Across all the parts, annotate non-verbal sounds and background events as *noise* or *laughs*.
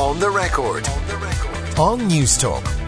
On the record. On News Talk.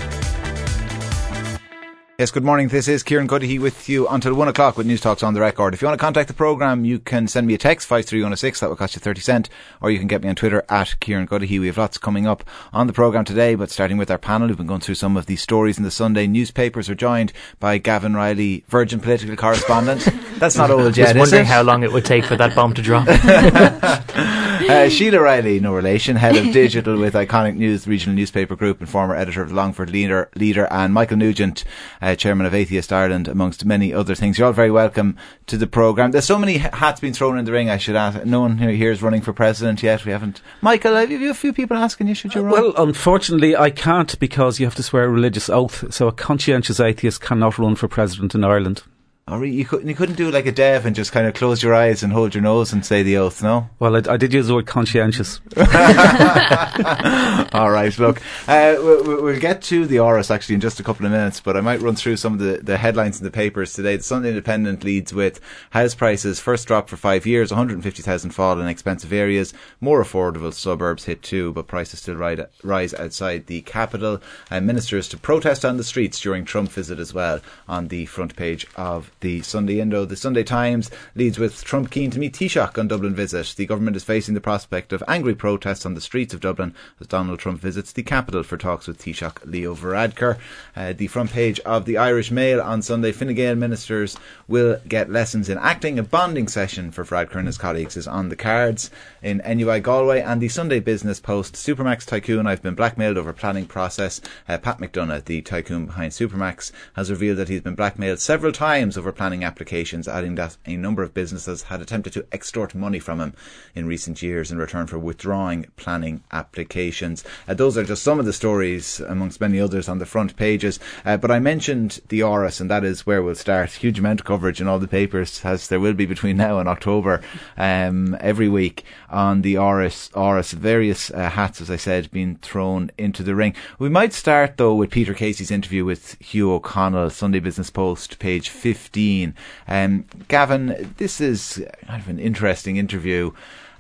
Yes, good morning. This is Kieran Cuddihy with you until one o'clock with News Talks on the record. If you want to contact the programme, you can send me a text, 53106, that will cost you 30 cent, or you can get me on Twitter at Kieran Cuddihy. We have lots coming up on the programme today, but starting with our panel, we've been going through some of the stories in the Sunday newspapers. We're joined by Gavin Reilly, Virgin political correspondent. *laughs* That's not old yet, I was wondering how long it would take for that bomb to drop. *laughs* uh, Sheila Riley, no relation, head of digital with Iconic News, regional newspaper group, and former editor of the Longford Leader, leader and Michael Nugent, uh, Uh, chairman of Atheist Ireland, amongst many other things. You're all very welcome to the programme. There's so many hats being thrown in the ring, I should ask. No one here is running for president yet. We haven't. Michael, have you a few people asking you, should you uh, run? Well, unfortunately, I can't because you have to swear a religious oath. So a conscientious atheist cannot run for president in Ireland. Or you couldn't, you couldn't do like a dev and just kind of close your eyes and hold your nose and say the oath, no? Well, I, I did use the word conscientious. *laughs* *laughs* All right, look, uh, we'll, we'll, get to the Áras actually in just a couple of minutes, but I might run through some of the, the headlines in the papers today. The Sunday Independent leads with house prices first drop for five years, 150,000 fall in expensive areas, more affordable suburbs hit too, but prices still ride, rise outside the capital. And ministers to protest on the streets during Trump visit as well on the front page of the Sunday Indo. The Sunday Times leads with Trump keen to meet Taoiseach on Dublin visit. The government is facing the prospect of angry protests on the streets of Dublin as Donald Trump visits the capital for talks with Taoiseach Leo Varadkar. Uh, the front page of the Irish Mail on Sunday, Fine Gael ministers will get lessons in acting. A bonding session for Varadkar and his colleagues is on the cards in NUI Galway and the Sunday Business Post. Supermac's tycoon, I've been blackmailed over planning process. Uh, Pat McDonagh, the tycoon behind Supermac's, has revealed that he's been blackmailed several times over planning applications, adding that a number of businesses had attempted to extort money from him in recent years in return for withdrawing planning applications. Uh, those are just some of the stories, amongst many others, on the front pages. Uh, but I mentioned the Áras, and that is where we'll start. Huge amount of coverage in all the papers, as there will be between now and October, um, every week on the Áras. Áras, various uh, hats, as I said, being thrown into the ring. We might start though with Peter Casey's interview with Hugh O'Connell, Sunday Business Post, page 15. Um, Gavin, this is kind of an interesting interview.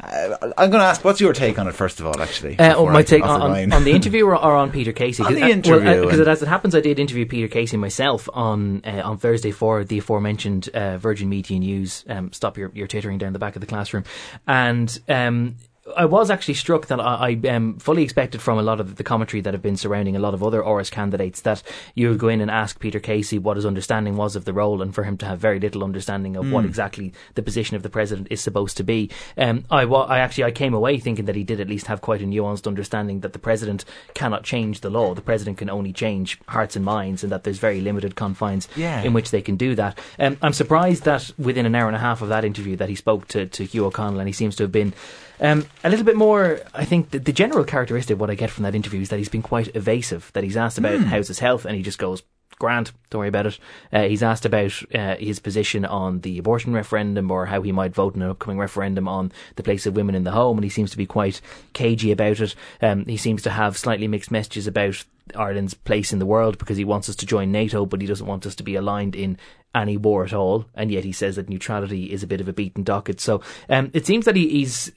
Uh, I'm going to ask, what's your take on it, first of all, actually? Uh, oh, my take on, on, on, the interview or, or, on Peter *laughs* Casey? on the interview. Because well, uh, as it happens, I did interview Peter Casey myself on uh, on Thursday for the aforementioned uh, Virgin Media News. Um, stop your, your tittering down the back of the classroom. And um, I was actually struck that I, I um, fully expected from a lot of the commentary that have been surrounding a lot of other Áras candidates that you would go in and ask Peter Casey what his understanding was of the role and for him to have very little understanding of mm. what hmm. exactly the position of the president is supposed to be. Um, I, I actually I came away thinking that he did at least have quite a nuanced understanding that the president cannot change the law. The president can only change hearts and minds and that there's very limited confines yeah. in which they can do that. Um, I'm surprised that within an hour and a half of that interview that he spoke to, to Hugh O'Connell and he seems to have been um, a little bit more, I think the, the, general characteristic of what I get from that interview is that he's been quite evasive. That he's asked about mm. how's his health, and he just goes, "Grant, don't worry about it." Uh, he's asked about uh, his position on the abortion referendum or how he might vote in an upcoming referendum on the place of women in the home, and he seems to be quite cagey about it. Um, he seems to have slightly mixed messages about Ireland's place in the world because he wants us to join NATO, but he doesn't want us to be aligned in any war at all. And yet he says that neutrality is a bit of a beaten docket. So um, it seems that he, he's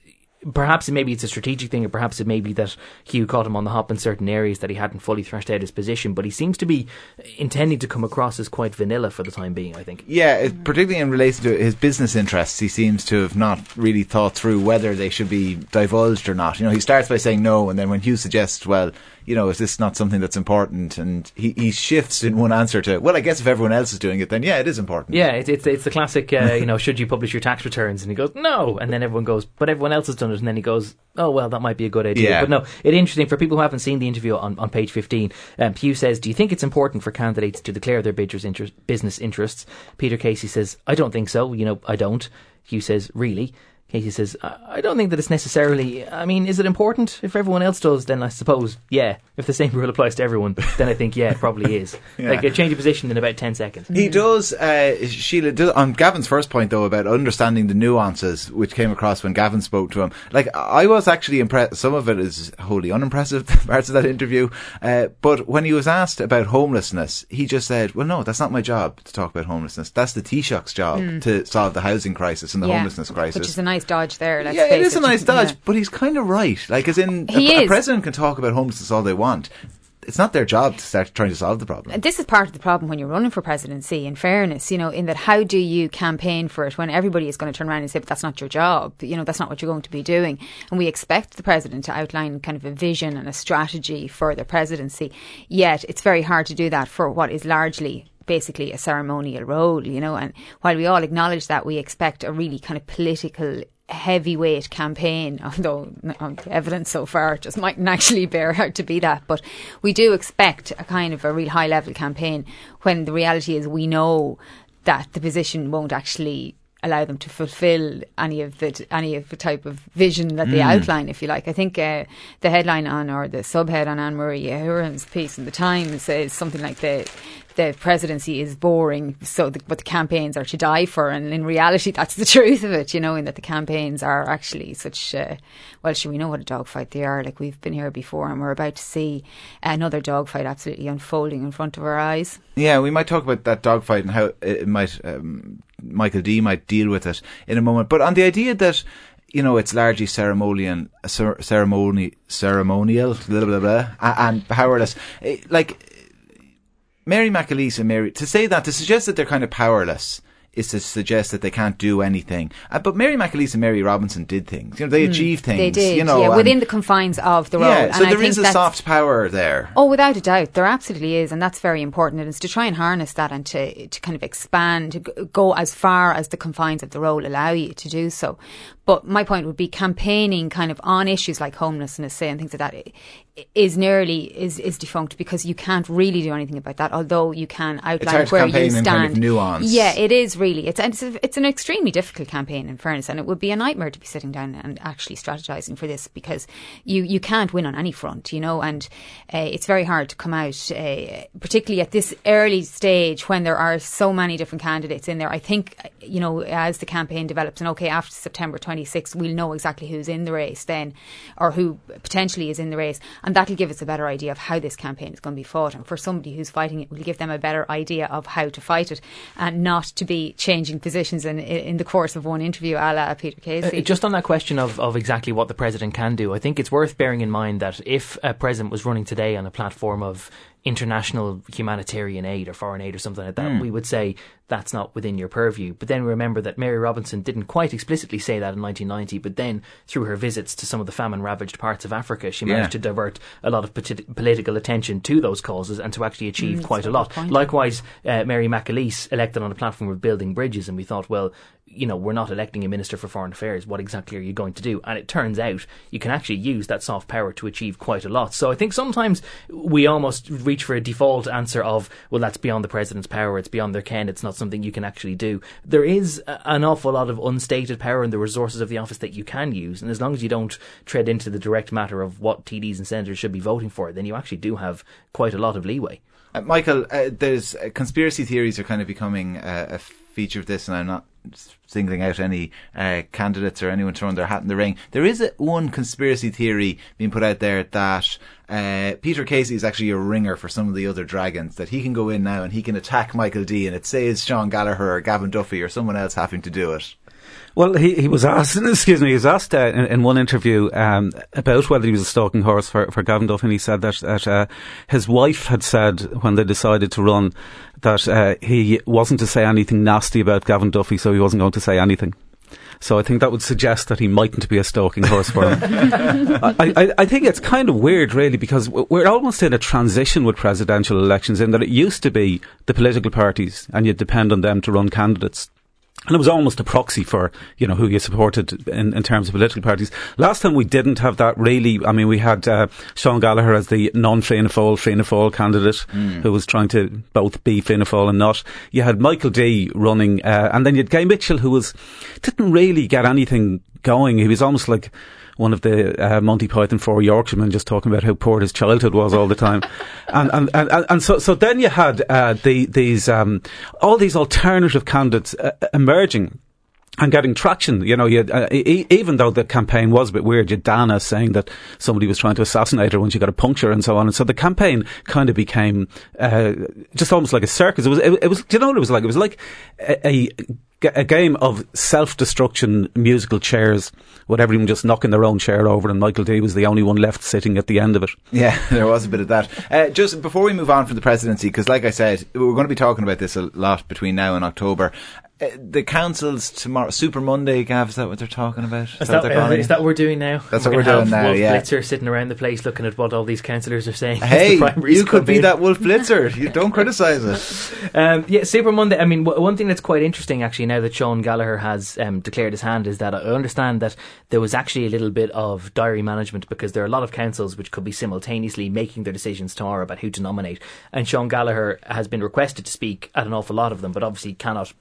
perhaps maybe it's a strategic thing, or perhaps it may be that Hugh caught him on the hop in certain areas that he hadn't fully thrashed out his position. But he seems to be intending to come across as quite vanilla for the time being. I think. Yeah, particularly in relation to his business interests, he seems to have not really thought through whether they should be divulged or not. You know, he starts by saying no, and then when Hugh suggests, well you know, is this not something that's important? And he, he shifts in one answer to, well, I guess if everyone else is doing it, then yeah, it is important. Yeah, it's it's, it's the classic, uh, you know, should you publish your tax returns? And he goes, no. And then everyone goes, but everyone else has done it. And then he goes, oh, well, that might be a good idea. Yeah. But no, it's interesting for people who haven't seen the interview on, on page 15. Um, Hugh says, do you think it's important for candidates to declare their business interests? Peter Casey says, I don't think so. You know, I don't. Hugh says, really? Casey says, I don't think that it's necessarily. I mean, is it important? If everyone else does, then I suppose, yeah. If the same rule applies to everyone, then I think, yeah, it probably is. *laughs* yeah. Like a change of position in about 10 seconds. He does, uh, Sheila, does, on Gavin's first point, though, about understanding the nuances which came across when Gavin spoke to him. Like, I was actually impressed. Some of it is wholly unimpressive, *laughs* parts of that interview. Uh, but when he was asked about homelessness, he just said, well, no, that's not my job to talk about homelessness. That's the Taoiseach's job mm. to solve the housing crisis and the yeah, homelessness crisis. Which is a nice dodge there. Let's yeah, face it is a nice dodge, Yeah. but he's kind of right. Like, as in, a, a president can talk about homelessness all they want. It's not their job to start trying to solve the problem. And this is part of the problem when you're running for presidency, in fairness, you know, in that how do you campaign for it when everybody is going to turn around and say, but that's not your job, you know, that's not what you're going to be doing. And we expect the president to outline kind of a vision and a strategy for the presidency, yet it's very hard to do that for what is largely basically a ceremonial role, you know, and while we all acknowledge that, we expect a really kind of political heavyweight campaign, *laughs* although the evidence so far just mightn't actually bear out to be that. But we do expect a kind of a real high level campaign when the reality is we know that the position won't actually allow them to fulfill any of the any of the type of vision that they outline, if you like. I think uh, the headline on or the subhead on Anne Marie Ahern's piece in the Times says something like the the presidency is boring, so the, but the campaigns are to die for. And in reality, *laughs* that's the truth of it, you know, in that the campaigns are actually such. Uh, well, sure, we know what a dogfight they are. Like we've been here before, and we're about to see another dogfight absolutely unfolding in front of our eyes. Yeah, we might talk about that dogfight and how it might um, Michael D might deal with it in a moment. But on the idea that you know it's largely ceremonial, cer- ceremony, ceremonial, blah blah blah, and powerless. eh, Like Mary McAleese and Mary to say that to suggest that they're kind of powerless is to suggest that they can't do anything. Uh, but Mary McAleese and Mary Robinson did things. You know, they achieved things. They did, You know, yeah, within the confines of the role. yeah. and So I there think is a soft power there. Oh, without a doubt, there absolutely is, and that's very important. And it's to try and harness that and to to kind of expand, to go as far as the confines of the role allow you to do so. But my point would be campaigning kind of on issues like homelessness, say, and things like that, i- nearly is is defunct because you can't really do anything about that. Although you can outline where you stand. kind of nuance. Yeah, it is really. It's it's, a, it's an extremely difficult campaign in fairness, and it would be a nightmare to be sitting down and actually strategizing for this because you you can't win on any front, you know, and uh, it's very hard to come out, uh, particularly at this early stage when there are so many different candidates in there. I think you know as the campaign develops, and okay, after September 26th, we'll know exactly who's in the race then, or who potentially is in the race, and that'll give us a better idea of how this campaign is going to be fought. And for somebody who's fighting it, will give them a better idea of how to fight it, and not to be changing positions in in the course of one interview, a la Peter Casey. Uh, just on that question of, of exactly what the president can do, I think it's worth bearing in mind that if a president was running today on a platform of international humanitarian aid or foreign aid or something like that, we would say that's not within your purview. But then remember that Mary Robinson didn't quite explicitly say that in 1990, but then through her visits to some of the famine ravaged parts of Africa, she managed Yeah. to divert a lot of politi- political attention to those causes and to actually achieve quite a lot. Likewise, uh, Mary McAleese elected on a platform of building bridges, and we thought, well, you know, we're not electing a minister for foreign affairs. What exactly are you going to do? And it turns out you can actually use that soft power to achieve quite a lot. So I think sometimes we almost reach for a default answer of, well, that's beyond the president's power. It's beyond their ken. It's not something you can actually do. There is an awful lot of unstated power in the resources of the office that you can use. And as long as you don't tread into the direct matter of what TDs and senators should be voting for, then you actually do have quite a lot of leeway. Uh, Michael, uh, there's uh, conspiracy theories are kind of becoming uh, a feature of this, and I'm not singling out any uh, candidates or anyone throwing their hat in the ring. There is a, one conspiracy theory being put out there that uh, Peter Casey is actually a ringer for some of the other dragons. That he can go in now and he can attack Michael D, and it saves Sean Gallagher or Gavin Duffy or someone else having to do it. Well, he, he was asked, *laughs* excuse me, he was asked uh, in, in one interview um, about whether he was a stalking horse for, for Gavin Duff, and he said that, that uh, his wife had said when they decided to run that uh, he wasn't to say anything nasty about Gavin Duffy, so he wasn't going to say anything. So I think that would suggest that he mightn't be a stalking horse for him. *laughs* I, I, I think it's kind of weird, really, because we're almost in a transition with presidential elections in that it used to be the political parties and you'd depend on them to run candidates. And it was almost a proxy for, you know, who you supported in, in terms of political parties. Last time we didn't have that really. I mean, we had uh, Sean Gallagher as the non-Fianna Fáil, Fianna Fáil candidate who was trying to both be Fianna Fáil and not. You had Michael D running, uh, and then you had Gay Mitchell who was, didn't really get anything going. He was almost like, one of the uh, Monty Python four Yorkshiremen just talking about how poor his childhood was all the time, *laughs* and, and and and so so then you had uh, the these um, all these alternative candidates uh, emerging. And getting traction, you know, you had, uh, e- even though the campaign was a bit weird, you had Dana saying that somebody was trying to assassinate her when she got a puncture and so on. And so the campaign kind of became uh, just almost like a circus. It was, it, it was, do you know what it was like? It was like a, a a game of self-destruction musical chairs with everyone just knocking their own chair over and Michael D was the only one left sitting at the end of it. Yeah, *laughs* there was a bit of that. Uh, just before we move on from the presidency, because like I said, we're going to be talking about this a lot between now and October. Uh, the councils tomorrow, Super Monday, Gav, is that what they're talking about? Is, is that, that, uh, is that what we're doing now? That's we're what we're doing now, Wolf yeah. Blitzer sitting around the place looking at what all these councillors are saying. *laughs* Hey, you could be in. that Wolf *laughs* Blitzer. you don't criticise it. Um, yeah, Super Monday. I mean, w- one thing that's quite interesting actually now that Sean Gallagher has um, declared his hand is that I understand that there was actually a little bit of diary management because there are a lot of councils which could be simultaneously making their decisions tomorrow about who to nominate. And Sean Gallagher has been requested to speak at an awful lot of them, but obviously cannot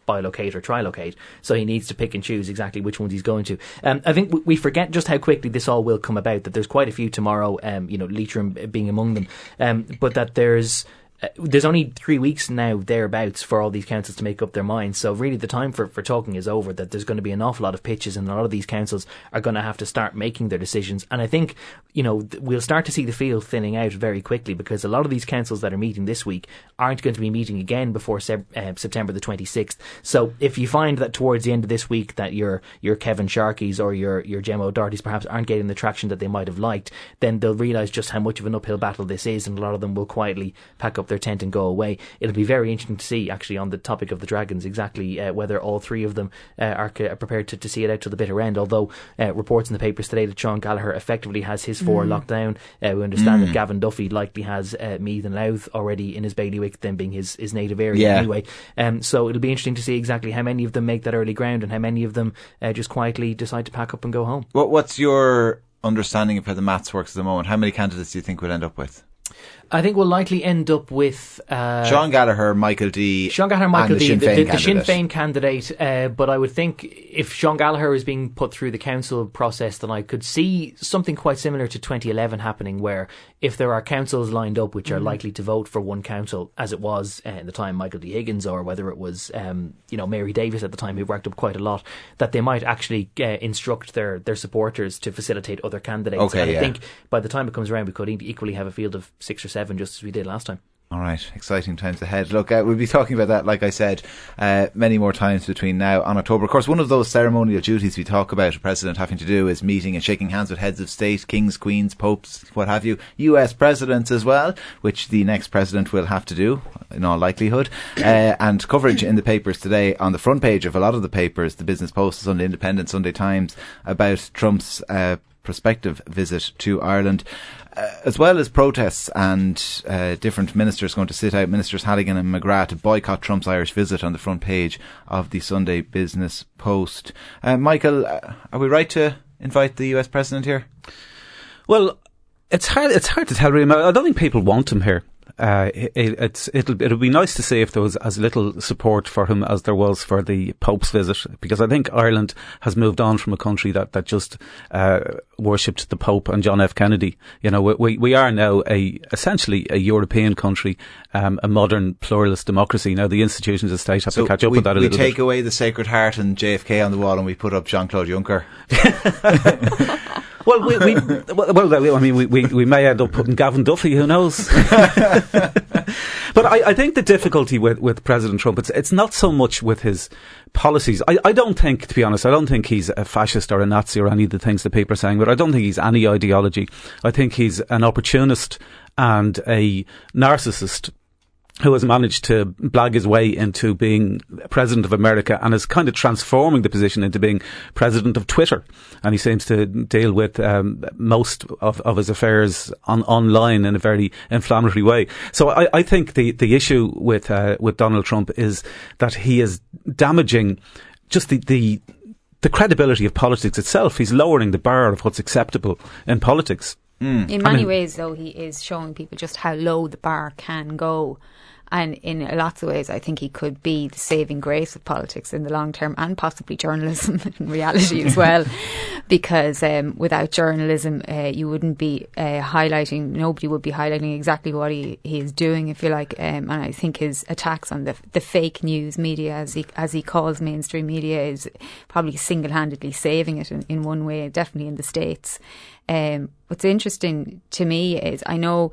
bilocate or trilocate so he needs to pick and choose exactly which ones he's going to. Um, I think we forget just how quickly this all will come about. That there's quite a few tomorrow. Um, you know, Leitrim being among them, um, but that there's uh, there's only three weeks now thereabouts for all these councils to make up their minds. So really, the time for, for talking is over. That there's going to be an awful lot of pitches, and a lot of these councils are going to have to start making their decisions. And I think you know we'll start to see the field thinning out very quickly because a lot of these councils that are meeting this week aren't going to be meeting again before se- uh, September the 26th. So if you find that towards the end of this week that your your Kevin Sharkeys or your your Gemma O'Doherty's perhaps aren't getting the traction that they might have liked, then they'll realise just how much of an uphill battle this is, and a lot of them will quietly pack up their tent and go away. It'll be very interesting to see, actually, on the topic of the Dragons, exactly uh, whether all three of them uh, are, are, prepared to, to see it out to the bitter end. Although uh, reports in the papers today that Sean Gallagher effectively has his four mm. locked down. Uh, we understand mm. that Gavin Duffy likely has uh, Meath and Louth already in his bailiwick, them being his, his native area yeah. anyway. Um, so it'll be interesting to see exactly how many of them make that early ground and how many of them uh, just quietly decide to pack up and go home. What, what's your understanding of how the maths works at the moment? How many candidates do you think we'll end up with? I think we'll likely end up with uh, Sean Gallagher, Michael D. Sean Gallagher, Michael D. The, the, the, the, Sinn Féin candidate. Uh, but I would think if Sean Gallagher is being put through the council process, then I could see something quite similar to 2011 happening, where if there are councils lined up which are mm. likely to vote for one council, as it was uh, at the time Michael D. Higgins, or whether it was um, you know Mary Davis at the time who worked up quite a lot, that they might actually uh, instruct their their supporters to facilitate other candidates. Okay, and yeah. I think by the time it comes around, we could equally have a field of six or seven, just as we did last time. All right, exciting times ahead. Look, uh, we'll be talking about that, like I said, uh, many more times between now and October. Of course, one of those ceremonial duties we talk about a president having to do is meeting and shaking hands with heads of state, kings, queens, popes, what have you, US presidents as well, which the next president will have to do, in all likelihood. Uh, and coverage in the papers today, on the front page of a lot of the papers, the Business Post, Sunday Independent, Sunday Times, about Trump's uh, prospective visit to Ireland as well as protests and uh, different ministers going to sit out, Ministers Halligan and McGrath, to boycott Trump's Irish visit on the front page of the Sunday Business Post. Uh, Michael, uh, are we right to invite the US President here? Well, it's hard. It's hard to tell. Really, I don't think people want him here uh, it, it's it'll it'll be nice to see if there was as little support for him as there was for the Pope's visit, because I think Ireland has moved on from a country that that just uh, worshipped the Pope and John F. Kennedy. You know, we we are now a essentially a European country, um, a modern pluralist democracy. Now the institutions of state have so to catch up we, with that. A we take bit. away the Sacred Heart and JFK on the wall, and we put up Jean Claude Juncker. *laughs* *laughs* Well, we, we *laughs* well, I mean, we, we, we may end up putting Gavin Duffy. Who knows? *laughs* but I, I think the difficulty with, with President Trump it's it's not so much with his policies. I, I don't think, to be honest, I don't think he's a fascist or a Nazi or any of the things that people are saying. But I don't think he's any ideology. I think he's an opportunist and a narcissist who has managed to blag his way into being president of America and is kind of transforming the position into being president of Twitter. And he seems to deal with um, most of, of his affairs on, online in a very inflammatory way. So I, I think the, the issue with uh, with Donald Trump is that he is damaging just the, the the credibility of politics itself. He's lowering the bar of what's acceptable in politics. Mm. In many I mean, ways, though, he is showing people just how low the bar can go. And in lots of ways, I think he could be the saving grace of politics in the long term and possibly journalism *laughs* in reality as well. *laughs* Because um, without journalism, uh, you wouldn't be uh, highlighting, nobody would be highlighting exactly what he, he is doing, if you like. Um, and I think his attacks on the, the fake news media, as he, as he calls mainstream media, is probably single handedly saving it in, in one way, definitely in the States. Um, what's interesting to me is I know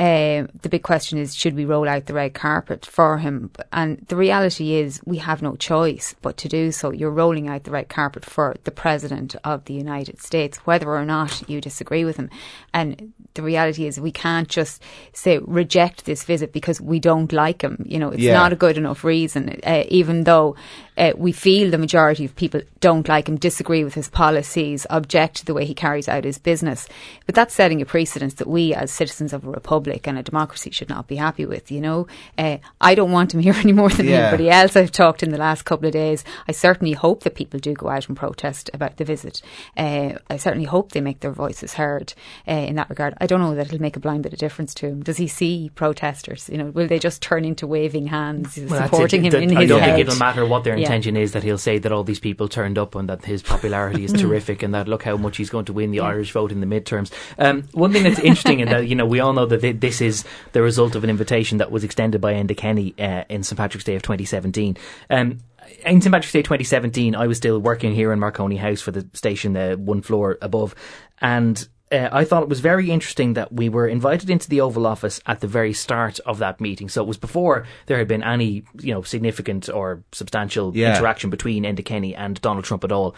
uh, the big question is should we roll out the red carpet for him? And the reality is we have no choice but to do so. You're rolling out the red carpet for the President of the United States, whether or not you disagree with him. And the reality is we can't just say reject this visit because we don't like him. You know, it's Yeah. not a good enough reason, uh, even though uh, we feel the majority of people don't like him, disagree with his policies, object to the way he carries out his business. But that's setting a precedence that we, as citizens of a republic and a democracy, should not be happy with. You know, uh, I don't want him *laughs* here any more than Yeah. anybody else I've talked in the last couple of days. I certainly hope that people do go out and protest about the visit. Uh, I certainly hope they make their voices heard uh, in that regard. I don't know that it'll make a blind bit of difference to him. Does he see protesters? You know, will they just turn into waving hands, Well, supporting him That- in I his I don't head? think it'll matter what their Yeah. intention is. That he'll say that all these people turned up and that his popularity is terrific, and that look how much he's going to win the Irish vote in the midterms. Um, one thing that's interesting, and that you know, we all know that this is the result of an invitation that was extended by Enda Kenny uh, in St Patrick's Day of 2017. Um, in St Patrick's Day 2017, I was still working here in Marconi House for the station, uh, one floor above, and uh, I thought it was very interesting that we were invited into the Oval Office at the very start of that meeting. So it was before there had been any, you know, significant or substantial Yeah. interaction between Enda Kenny and Donald Trump at all.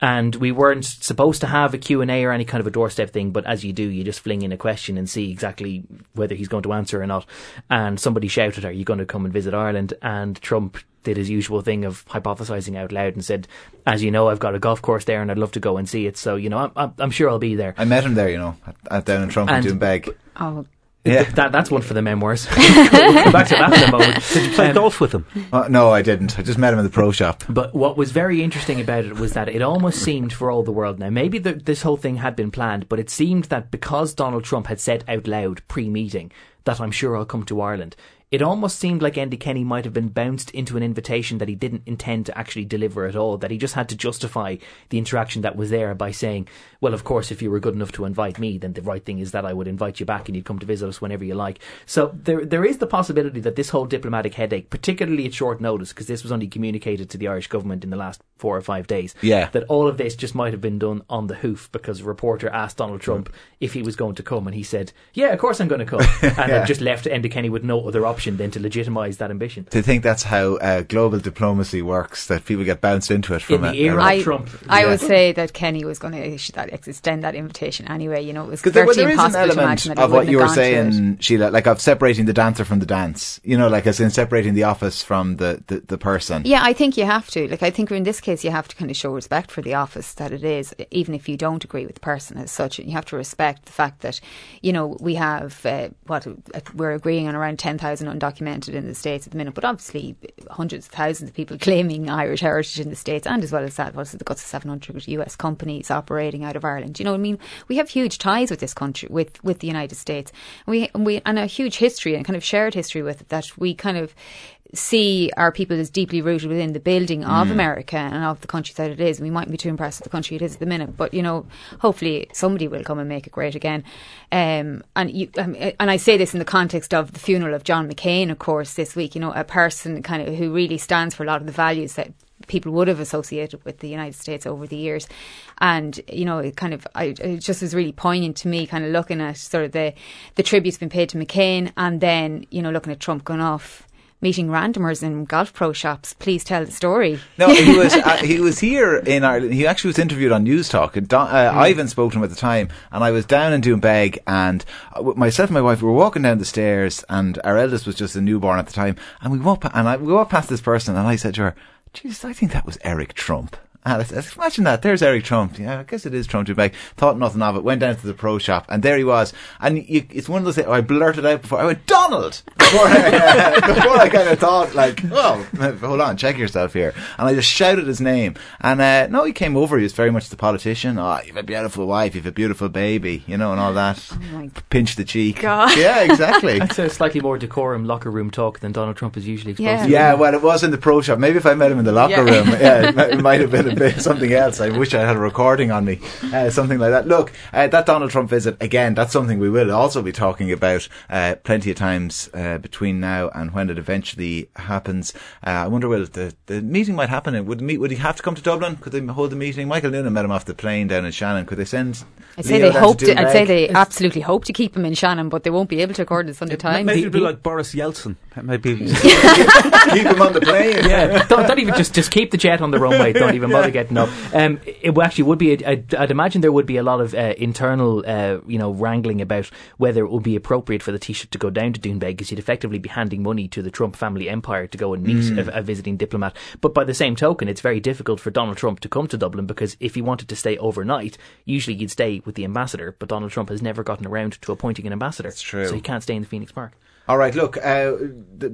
And we weren't supposed to have a Q&A or any kind of a doorstep thing, but as you do, you just fling in a question and see exactly whether he's going to answer or not. And somebody shouted, are you going to come and visit Ireland? And Trump did his usual thing of hypothesizing out loud and said, as you know, I've got a golf course there and I'd love to go and see it. So, you know, I'm, I'm, I'm sure I'll be there. I met him there, you know, at, at down in Trump and, And- Doonbeg. Oh, Yeah. Th- that, that's one for the memoirs. *laughs* we'll come back to that in a moment. *laughs* Did you play Um, golf with him? Uh, no, I didn't. I just met him in the pro shop. But what was very interesting about it was that it almost seemed for all the world now, maybe the, this whole thing had been planned, but it seemed that because Donald Trump had said out loud pre meeting that I'm sure I'll come to Ireland, it almost seemed like Enda Kenny might have been bounced into an invitation that he didn't intend to actually deliver at all, that he just had to justify the interaction that was there by saying, well, of course, if you were good enough to invite me, then the right thing is that I would invite you back and you'd come to visit us whenever you like. So there, there is the possibility that this whole diplomatic headache, particularly at short notice, because this was only communicated to the Irish government in the last four or five days, Yeah. that all of this just might have been done on the hoof because a reporter asked Donald Trump mm. if he was going to come, and he said, "Yeah, of course I'm going to come," *laughs* and Yeah. just left Enda Kenny with no other option than to legitimise that ambition. To think that's how uh, global diplomacy works, that people get bounced into it from In a, the era a- of I, Trump, I Yeah. would say that Kenny was going to issue that, extend that invitation anyway. You know, it was Because there, virtually there is an impossible to element imagine that of what you were gone to it. saying, Sheila, like of separating the dancer from the dance. You know, like as in separating the office from the, the, the person. Yeah, I think you have to. Like, I think in this case, you have to kind of show respect for the office that it is, even if you don't agree with the person as such. You have to respect the fact that, you know, we have uh, what uh, we're agreeing on around ten thousand undocumented in the states at the minute, but obviously hundreds of thousands of people *laughs* claiming Irish heritage in the states, and as well as that, it, the guts of seven hundred US companies operating out of Ireland. You know, what I mean, we have huge ties with this country, with with the United States, we we and a huge history and kind of shared history with it that we kind of see our people as deeply rooted within the building of America and of the country that it is. We mightn't be too impressed with the country it is at the minute, but you know, hopefully somebody will come and make it great again. Um, and you, um, and I say this in the context of the funeral of John McCain, of course, this week. You know, a person kind of who really stands for a lot of the values that people would have associated with the United States over the years. And, you know, it kind of, I, it just was really poignant to me, kind of looking at sort of the, the tributes being paid to McCain and then, you know, looking at Trump going off meeting randomers in golf pro shops. Please tell the story. No, he *laughs* was uh, he was here in Ireland. He actually was interviewed on News Talk. And Don, uh, Ivan spoke to him at the time, and I was down in Doonbeg, and uh, myself and my wife we were walking down the stairs, and our eldest was just a newborn at the time, and we walked and I, we walked past this person, and I said to her, "Jesus, I think that was Eric Trump." And I said, imagine that. There's Eric Trump. Yeah, I guess it is Trump Doonbeg. Thought nothing of it. Went down to the pro shop, and there he was. And you, it's one of those things. oh, I blurted out before. I went Donald *laughs* before I, *laughs* before I kind of thought like, oh, hold on, check yourself here. And I just shouted his name. And uh, no, he came over. He was very much the politician. Oh, you've a beautiful wife. You've a beautiful baby. You know, and all that. my Pinch the cheek. God. Yeah, exactly. *laughs* That's a slightly more decorum locker room talk than Donald Trump is usually exposed Yeah. to. Yeah, well, it was in the pro shop. Maybe if I met him in the locker Yeah. room, yeah, it, might, it might have been *laughs* a something something else. I wish I had a recording on me, uh, something like that. Look, uh, that Donald Trump visit again. That's something we will also be talking about uh, plenty of times uh, between now and when it eventually happens. Uh, I wonder will the the meeting might happen. Would meet? Would he have to come to Dublin? Could they hold the meeting? Michael Noonan met him off the plane down in Shannon. Could they send? I'd say Leo they hope. to To, I'd say they absolutely hope to keep him in Shannon, but they won't be able to according to Sunday Times. Maybe He- it'd be like Boris Yeltsin. Maybe. *laughs* *laughs* keep him on the plane. yeah, don't, don't even just just keep the jet on the runway. Don't even bother getting up. Um, it actually would be. A, I'd, I'd imagine there would be a lot of uh, internal, uh, you know, wrangling about whether it would be appropriate for the Taoiseach to go down to Doonbeg, because he'd effectively be handing money to the Trump family empire to go and meet a, a visiting diplomat. But by the same token, it's very difficult for Donald Trump to come to Dublin because if he wanted to stay overnight, usually he'd stay with the ambassador. But Donald Trump has never gotten around to appointing an ambassador. That's true. So he can't stay in the Phoenix Park. All right, look, uh,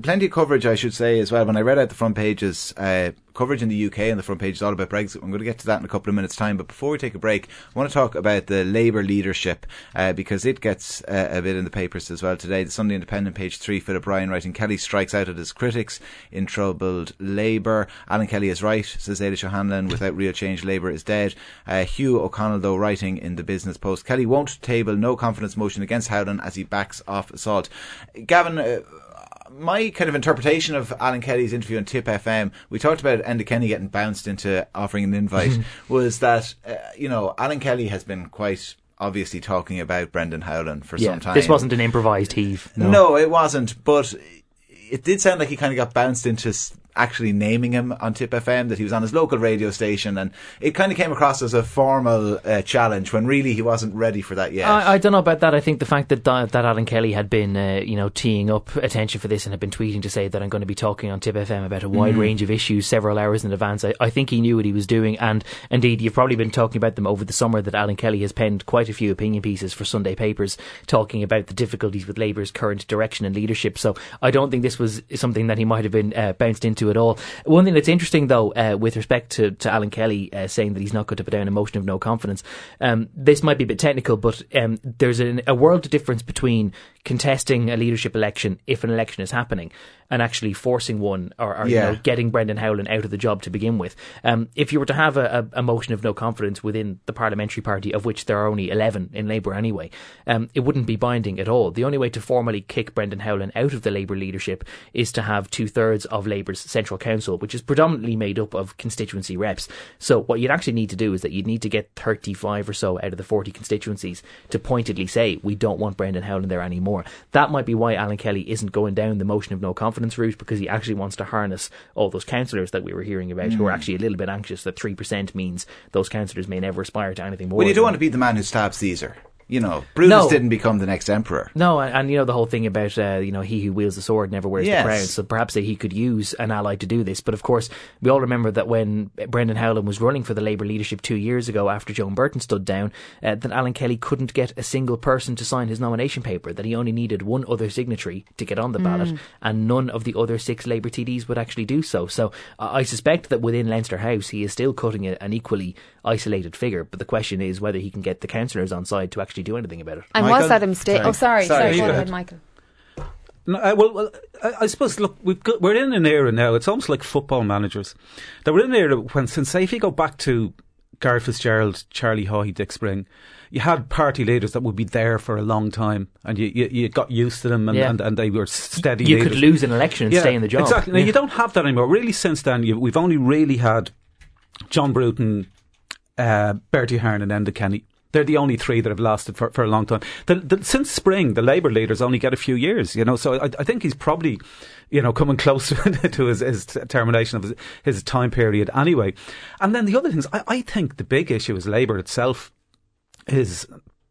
plenty of coverage, I should say, as well. When I read out the front pages, uh, coverage in the UK and the front page is all about Brexit. I'm going to get to that in a couple of minutes' time. But before we take a break, I want to talk about the Labour leadership uh, because it gets uh, a bit in the papers as well today. The Sunday Independent, page three, Philip Ryan writing, Kelly strikes out at his critics in troubled Labour. Alan Kelly is right, says Eilish O'Hanlon. Without real change, Labour is dead. Uh, Hugh O'Connell, though, writing in the Business Post, Kelly won't table no confidence motion against Howlin as he backs off assault. Gavin, uh, my kind of interpretation of Alan Kelly's interview on Tip FM, we talked about Enda Kenny getting bounced into offering an invite, *laughs* was that, uh, you know, Alan Kelly has been quite obviously talking about Brendan Howlin for some time. this wasn't an improvised heave. No. it wasn't, but it did sound like he kind of got bounced into actually naming him on Tip FM, that he was on his local radio station, and it kind of came across as a formal uh, challenge when really he wasn't ready for that yet. I, I don't know about that. I think the fact that that Alan Kelly had been, uh, you know, teeing up attention for this and had been tweeting to say that I'm going to be talking on Tip FM about a wide range of issues several hours in advance. I, I think he knew what he was doing, and indeed, you've probably been talking about them over the summer. That Alan Kelly has penned quite a few opinion pieces for Sunday papers talking about the difficulties with Labour's current direction and leadership. So I don't think this was something that he might have been uh, bounced into at all. One thing that's interesting, though, uh, with respect to, to Alan Kelly uh, saying that he's not going to put down a motion of no confidence, um, this might be a bit technical, but um, there's an, a world of difference between contesting a leadership election if an election is happening and actually forcing one or, or Yeah. you know, getting Brendan Howlin out of the job to begin with. Um, if you were to have a, a, motion of no confidence within the parliamentary party, of which there are only 11 in Labour anyway, um, it wouldn't be binding at all. The only way to formally kick Brendan Howlin out of the Labour leadership is to have two thirds of Labour's Central Council, which is predominantly made up of constituency reps. So what you'd actually need to do is that you'd need to get 35 or so out of the 40 constituencies to pointedly say, we don't want Brendan Howlin there anymore. That might be why Alan Kelly isn't going down the motion of no confidence route because he actually wants to harness all those councillors that we were hearing about who are hmm. actually a little bit anxious that 3% means those councillors may never aspire to anything more. well, you don't want to be the man who stabs Caesar. You know, Brutus No. didn't become the next emperor. No, and, and you know the whole thing about uh, you know he who wields the sword never wears Yes. the crown. So perhaps that he could use an ally to do this. But of course, we all remember that when Brendan Howlin was running for the Labour leadership two years ago, after Joan Burton stood down, uh, that Alan Kelly couldn't get a single person to sign his nomination paper. That he only needed one other signatory to get on the ballot, and none of the other six Labour TDs would actually do so. So uh, I suspect that within Leinster House, he is still cutting a, an equally isolated figure. But the question is whether he can get the councillors on side to actually do anything about it. And Michael? was that a mistake? Sorry. Oh, sorry, Sorry, sorry. you Go go ahead, ahead. Michael. No, uh, well, well I, I suppose, look, we've got, we're in an era now, it's almost like football managers. That we're in an era when, since, say, if you go back to Garret FitzGerald, Charlie Haughey, Dick Spring, you had party leaders that would be there for a long time and you, you, you got used to them and, Yeah. and, and they were steady You leaders. could lose an election and stay in the job. Exactly. Now, Yeah. you don't have that anymore. Really, since then, you, we've only really had John Bruton, uh, Bertie Ahern, and Enda Kenny. They're the only three that have lasted for, for a long time. The, the, since spring, the Labour leaders only get a few years, you know. So I, I think he's probably, you know, coming *laughs* close *laughs* to his, his termination of his, his time period anyway. And then the other things, I, I think the big issue is Labour itself is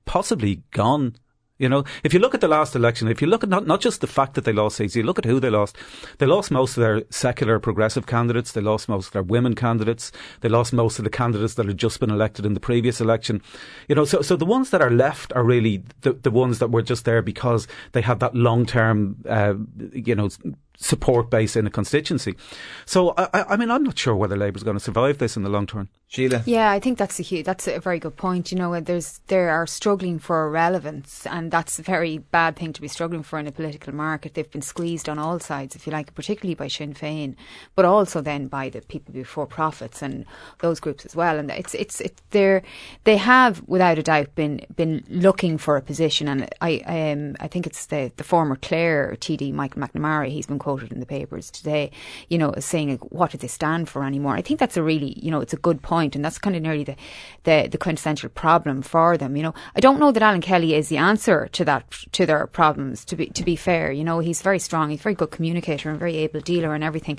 possibly gone. You know, if you look at the last election, if you look at not, not just the fact that they lost seats, you look at who they lost. They lost most of their secular progressive candidates. They lost most of their women candidates. They lost most of the candidates that had just been elected in the previous election. You know, so, so the ones that are left are really the, the ones that were just there because they had that long term, uh, you know, support base in a constituency. So, I, I mean, I'm not sure whether Labour's going to survive this in the long term. Sheila? Yeah, I think that's a huge, that's a very good point. You know, there's they are struggling for relevance, and that's a very bad thing to be struggling for in a political market. They've been squeezed on all sides, if you like, particularly by Sinn Féin, but also then by the people before profits and those groups as well. And it's it's it, they're they have without a doubt been been looking for a position, and I um I think it's the the former Clare TD Michael McNamara. He's been quoted in the papers today, you know, saying like, what do they stand for anymore? I think that's a really you know it's a good point and that's kind of nearly the, the, the quintessential problem for them. You know, I don't know that Alan Kelly is the answer to that to their problems. To be to be fair, you know, he's very strong, he's a very good communicator and very able dealer and everything.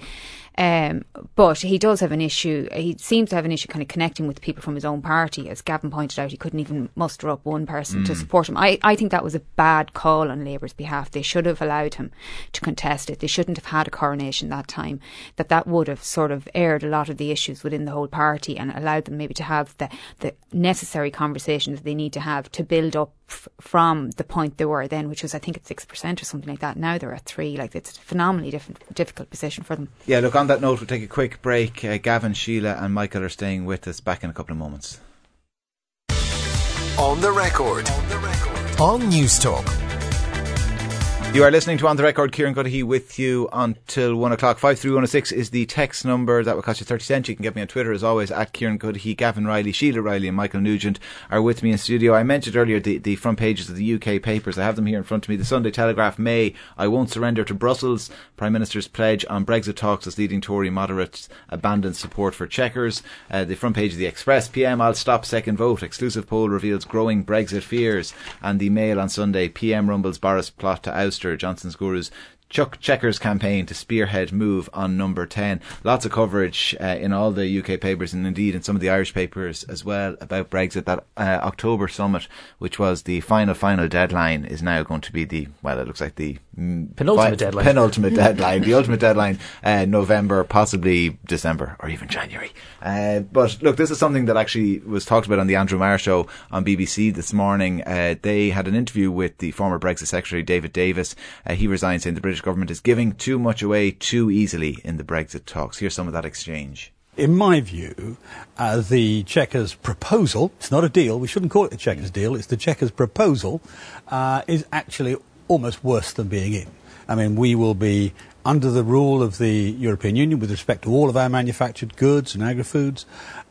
Um, but he does have an issue. He seems to have an issue kind of connecting with people from his own party. As Gavin pointed out, he couldn't even muster up one person mm. to support him. I, I think that was a bad call on Labour's behalf. They should have allowed him to contest it. They shouldn't have had a coronation that time. That that would have sort of aired a lot of the issues within the whole party and allowed them maybe to have the, the necessary conversations they need to have to build up f- from the point they were then, which was I think at six percent or something like that. Now they're at three. Like it's a phenomenally different, difficult position for them. Yeah, look. On that note, we'll take a quick break. Uh, Gavin, Sheila, and Michael are staying with us. Back in a couple of moments. On the record. On the record. On Newstalk. You are listening to On the Record, Kieran Cuddihy with you until 1 o'clock. 53106 is the text number that will cost you 30 cents. You can get me on Twitter as always at Kieran Cuddihy. Gavin Reilly, Sheila Riley, and Michael Nugent are with me in studio. I mentioned earlier the, the front pages of the UK papers. I have them here in front of me. The Sunday Telegraph, May, I won't surrender to Brussels. Prime Minister's pledge on Brexit talks as leading Tory moderates abandon support for Chequers. Uh, the front page of the Express, PM, I'll stop second vote. Exclusive poll reveals growing Brexit fears. And the Mail on Sunday, PM rumbles Boris plot to oust Johnson's gurus Chuck Chequers campaign to spearhead move on number 10. Lots of coverage uh, in all the UK papers and indeed in some of the Irish papers as well about Brexit. That uh, October summit, which was the final, final deadline, is now going to be the, well, it looks like the mm, penultimate fi- deadline. Penultimate *laughs* deadline. The ultimate deadline, uh, November, possibly December or even January. Uh, but look, this is something that actually was talked about on the Andrew Marr show on BBC this morning. Uh, they had an interview with the former Brexit Secretary, David Davis. Uh, he resigned saying the British British government is giving too much away too easily in the Brexit talks. Here's some of that exchange. In my view, uh, the Chequers proposal, it's not a deal, we shouldn't call it the Chequers deal, it's the Chequers proposal, uh, is actually almost worse than being in. I mean, we will be under the rule of the European Union with respect to all of our manufactured goods and agri-foods.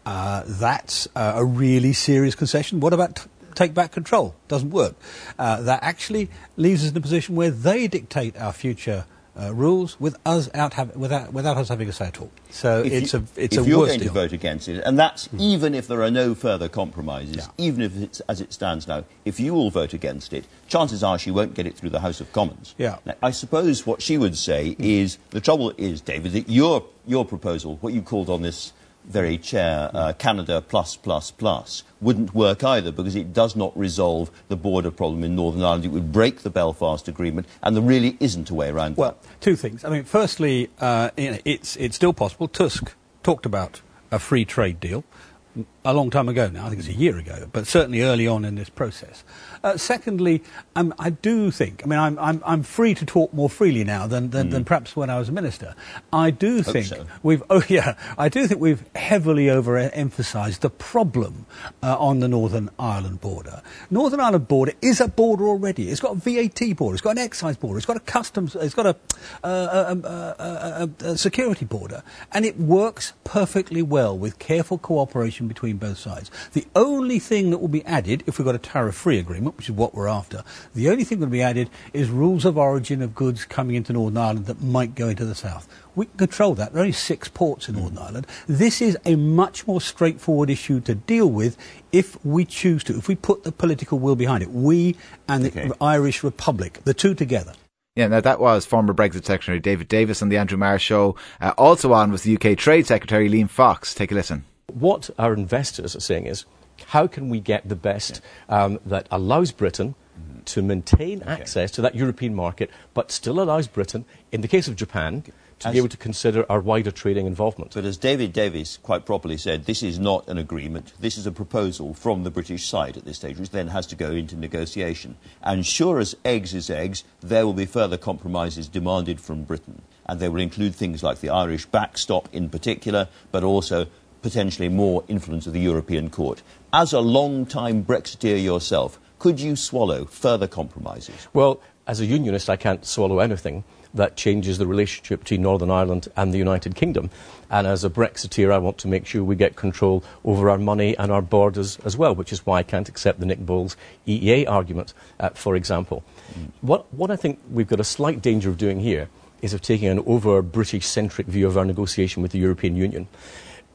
Uh, that's uh, a really serious concession. What about take back control. Doesn't work. Uh, that actually leaves us in a position where they dictate our future uh, rules with us out have, without, without us having a say at all. So if it's you, a it's if a you're going deal. to vote against it, and that's mm. even if there are no further compromises, yeah. even if it's as it stands now, if you all vote against it, chances are she won't get it through the House of Commons. Yeah. Now, I suppose what she would say mm. is the trouble is, David, that your your proposal, what you called on this very chair, uh, Canada plus plus plus, wouldn't work either because it does not resolve the border problem in Northern Ireland. It would break the Belfast Agreement, and there really isn't a way around that. well, two things. I mean, firstly, uh, it's, it's still possible. Tusk talked about a free trade deal a long time ago now. I think it's a year ago, but certainly early on in this process. Uh, secondly, um, I do think, I mean, I'm, I'm, I'm free to talk more freely now than, than, mm. than perhaps when I was a minister. I do Hope think so. we've, *laughs* oh yeah, I do think we've heavily overemphasised the problem uh, on the Northern Ireland border. Northern Ireland border is a border already. It's got a VAT border, it's got an excise border, it's got a customs, it's got a, uh, a, a, a security border, and it works perfectly well with careful cooperation between both sides. The only thing that will be added, if we've got a tariff-free agreement, which is what we're after. The only thing that will be added is rules of origin of goods coming into Northern Ireland that might go into the south. We can control that. There are only six ports in Northern Ireland. This is a much more straightforward issue to deal with if we choose to, if we put the political will behind it. We and the okay. Irish Republic, the two together. Yeah, now that was former Brexit Secretary David Davis on the Andrew Marr show. Uh, also on was the UK Trade Secretary Liam Fox. Take a listen. What our investors are saying is how can we get the best um, that allows Britain to maintain okay. access to that European market, but still allows Britain, in the case of Japan, to as be able to consider our wider trading involvement. But as David Davis quite properly said, this is not an agreement. This is a proposal from the British side at this stage, which then has to go into negotiation. And sure as eggs is eggs, there will be further compromises demanded from Britain. and they will include things like the Irish backstop in particular, but also potentially more influence of the European Court. As a long-time Brexiteer yourself, could you swallow further compromises? Well, as a unionist, I can't swallow anything that changes the relationship between Northern Ireland and the United Kingdom. And as a Brexiteer, I want to make sure we get control over our money and our borders as well, which is why I can't accept the Nick Boles EEA argument, uh, for example. Mm. What, what I think we've got a slight danger of doing here is of taking an over British centric view of our negotiation with the European Union.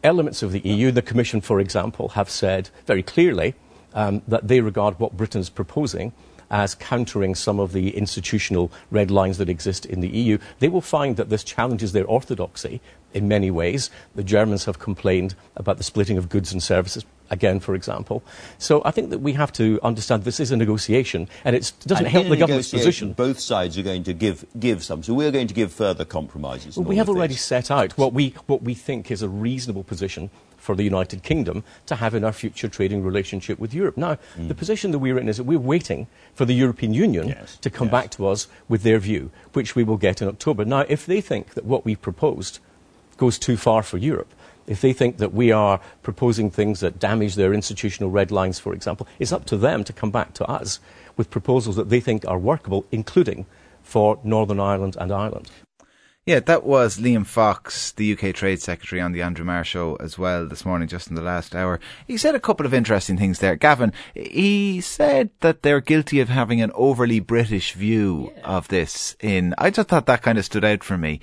Elements of the EU, the Commission, for example, have said very clearly um, that they regard what Britain is proposing as countering some of the institutional red lines that exist in the EU, they will find that this challenges their orthodoxy in many ways. The Germans have complained about the splitting of goods and services again, for example. So I think that we have to understand this is a negotiation, and it doesn't and help the government's position. Both sides are going to give, give some, so we're going to give further compromises. Well, we have already set out what we, what we think is a reasonable position for the United Kingdom to have in our future trading relationship with Europe. Now, mm. the position that we're in is that we're waiting for the European Union yes. to come yes. back to us with their view, which we will get in October. Now, if they think that what we've proposed goes too far for Europe, if they think that we are proposing things that damage their institutional red lines, for example, it's up to them to come back to us with proposals that they think are workable, including for Northern Ireland and Ireland. Yeah, that was Liam Fox, the UK Trade Secretary on the Andrew Marr show as well this morning, just in the last hour. He said a couple of interesting things there. Gavin, he said that they're guilty of having an overly British view yeah. of this in, I just thought that kind of stood out for me.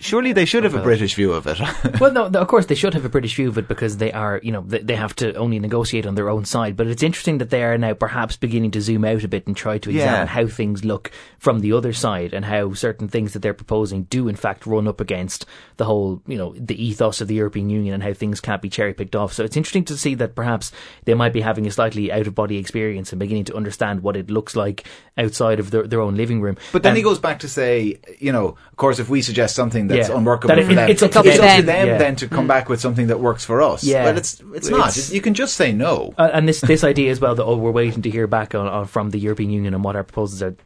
Surely they should have a British view of it. *laughs* well, no, of course they should have a British view of it because they are, you know, they, they, have to only negotiate on their own side. But it's interesting that they are now perhaps beginning to zoom out a bit and try to examine yeah. how things look from the other side and how certain things that they're proposing do in fact run up against the whole, you know, the ethos of the European Union and how things can't be cherry picked off. So it's interesting to see that perhaps they might be having a slightly out of body experience and beginning to understand what it looks like outside of their, their own living room. But then um, he goes back to say, you know, of course, if we suggest something that's yeah, unworkable that for them, it's, it's up to them, them yeah. then to come back with something that works for us. Yeah, but it's it's not. It's, you can just say no. Uh, and this this idea as well that oh, we're waiting to hear back on, on, from the European Union and what our proposals are.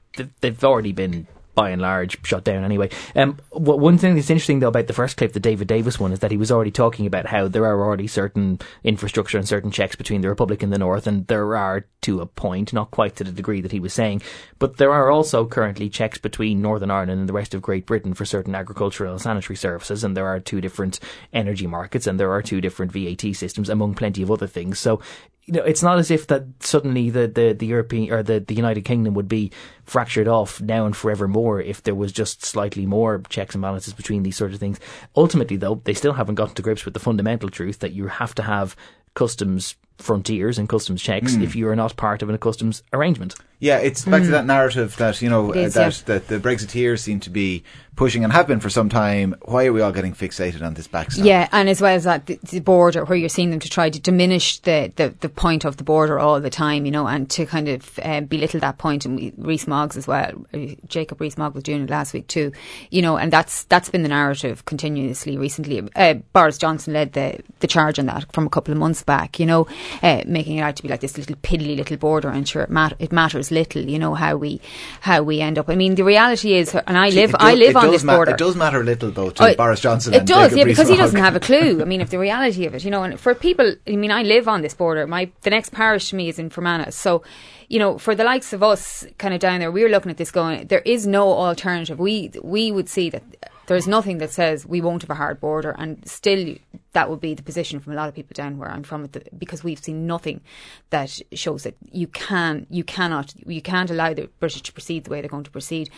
They've already been by and large shut down anyway. Um, one thing that's interesting though about the first clip, the David Davis one, is that he was already talking about how there are already certain infrastructure and certain checks between the Republic and the North, and there are to a point, not quite to the degree that he was saying, but there are also currently checks between Northern Ireland and the rest of Great Britain for certain agricultural and sanitary services, and there are two different energy markets, and there are two different VAT systems, among plenty of other things. So you know, it's not as if that suddenly the, the, the European or the, the United Kingdom would be fractured off now and forevermore if there was just slightly more checks and balances between these sort of things. Ultimately, though, they still haven't gotten to grips with the fundamental truth that you have to have customs frontiers and customs checks mm. if you are not part of a customs arrangement. Yeah, it's back mm. to hmm. that narrative that you know is, that yeah. that the Brexiteers seem to be pushing and have been for some time. Why are we all getting fixated on this backstop? Yeah, and as well as that, the, the border where you're seeing them to try to diminish the, the, the, point of the border all the time, you know, and to kind of uh, belittle that point. And Rees-Mogg as well, uh, Jacob Rees-Mogg was doing it last week too, you know, and that's that's been the narrative continuously recently. Uh, Boris Johnson led the the charge on that from a couple of months back, you know, uh, making it out to be like this little piddly little border, and sure it, mat- it matters little, you know, how we how we end up. I mean, the reality is, and I live I live on this ma- border. It does matter little though to oh, Boris Johnson. It does, yeah, because he doesn't have a clue. I mean, if the reality of it, you know, and for people, I mean, I live on this border. My the next parish to me is in Fermanagh, so you know, for the likes of us, kind of down there, we are looking at this going. There is no alternative. We we would see that there's nothing that says we won't have a hard border, and still that would be the position from a lot of people down where I'm from, because we've seen nothing that shows that you can, you cannot, you can't allow the British to proceed the way they're going to proceed.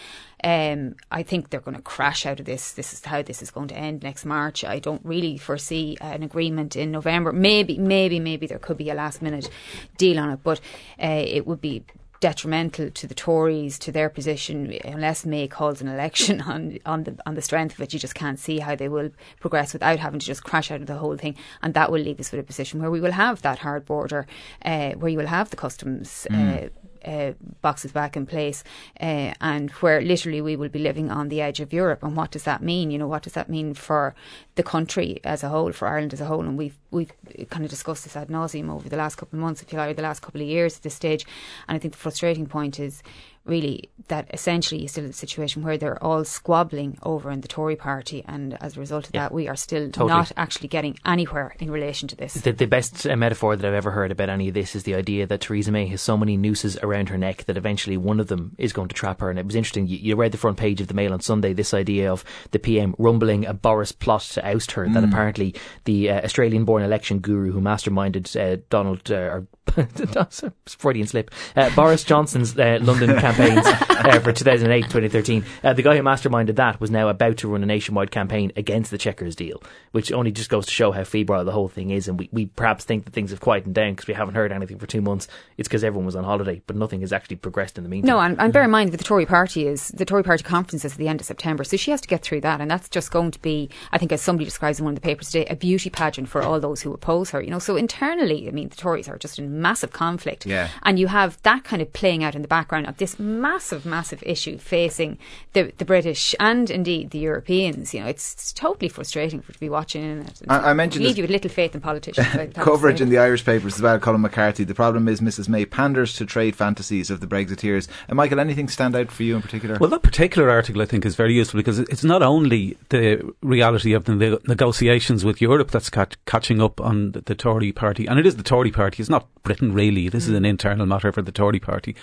Um, I think they're going to crash out of this. This is how this is going to end next March. I don't really foresee an agreement in November. Maybe, maybe, maybe there could be a last minute deal on it, but uh, it would be detrimental to the Tories, to their position, unless May calls an election *laughs* on, on the on the strength of it. You just can't see how they will progress without having to just crash out of the whole thing, and that will leave us with a position where we will have that hard border, uh, where you will have the customs. Mm. Uh, uh, boxes back in place, uh, and where literally we will be living on the edge of Europe. And what does that mean? You know, what does that mean for the country as a whole, for Ireland as a whole? And we've we've kind of discussed this ad nauseum over the last couple of months, if you like, the last couple of years at this stage. And I think the frustrating point is really that essentially you're still in a situation where they're all squabbling over in the Tory party, and as a result of Yeah. that, we are still Totally. not actually getting anywhere in relation to this. The, the best uh, metaphor that I've ever heard about any of this is the idea that Theresa May has so many nooses around her neck that eventually one of them is going to trap her. And it was interesting. You, you read the front page of the Mail on Sunday. This idea of the PM rumbling a Boris plot to oust her. That apparently the uh, Australian-born election guru who masterminded uh, Donald uh, or *laughs* Freudian slip. Uh, Boris Johnson's uh, London *laughs* campaigns *laughs* uh, for 2008 2013. Uh, the guy who masterminded that was now about to run a nationwide campaign against the Chequers deal, which only just goes to show how febrile the whole thing is. And we, we perhaps think that things have quietened down because we haven't heard anything for two months. It's because everyone was on holiday, but nothing has actually progressed in the meantime. No, and, and bear in mind that the Tory party is the Tory party conference is at the end of September, so she has to get through that, and that's just going to be, I think, as somebody describes in one of the papers today, a beauty pageant for all those who oppose her. You know, so internally, I mean, the Tories are just in massive conflict, Yeah. and you have that kind of playing out in the background of this massive, massive issue facing the the British and indeed the Europeans. You know, it's, it's totally frustrating for to be watching it. and I- I mentioned leave you with little faith in politicians. I'd *laughs* have to coverage in the Irish papers as well. Colm McCarthy. The problem is Mrs May panders to trade fantasies of the Brexiteers. And Michael, anything stand out for you in particular? Well, that particular article I think is very useful because it's not only the reality of the ne- negotiations with Europe that's cat- catching up on the, the Tory party, and it is the Tory party. It's not Britain really. This is an internal matter for the Tory party.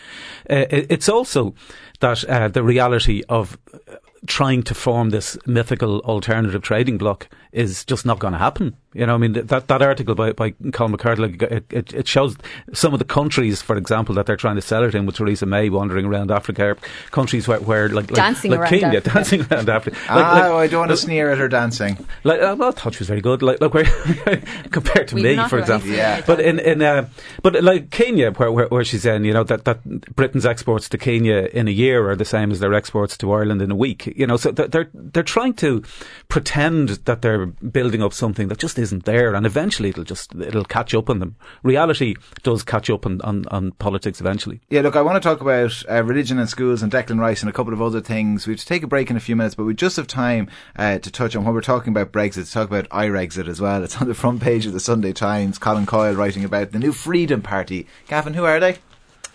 Uh, it- it's also that uh, the reality of uh, trying to form this mythical alternative trading bloc is just not going to happen. You know, I mean, that, that article by, by Colm McCarthy, like, it, it, it shows some of the countries, for example, that they're trying to sell it in with Theresa May wandering around Africa, countries where, where like, like, Dancing like around Kenya, Africa. dancing around Africa. Like, ah, like- oh, I don't want to sneer at her dancing. like, uh, well, I thought she was very good. Like, like where, *laughs* compared to We've me, for example. anything Yeah. But in in uh, but like Kenya, where, where where she's in, you know that that Britain's exports to Kenya in a year are the same as their exports to Ireland in a week. You know, so they're they're, they're trying to pretend that they're building up something that just isn't there, and eventually it'll just it'll catch up on them. Reality does catch up on on, on politics eventually. Yeah, look, I want to talk about uh, religion and schools and Declan Rice and a couple of other things. We have to take a break in a few minutes, but we just have time uh, to touch on when we're talking about Brexit, to talk about IREXit as well. It's on the front page of the Sunday Times. Colin Coyle writing about the new Freedom Party. Gavin, who are they?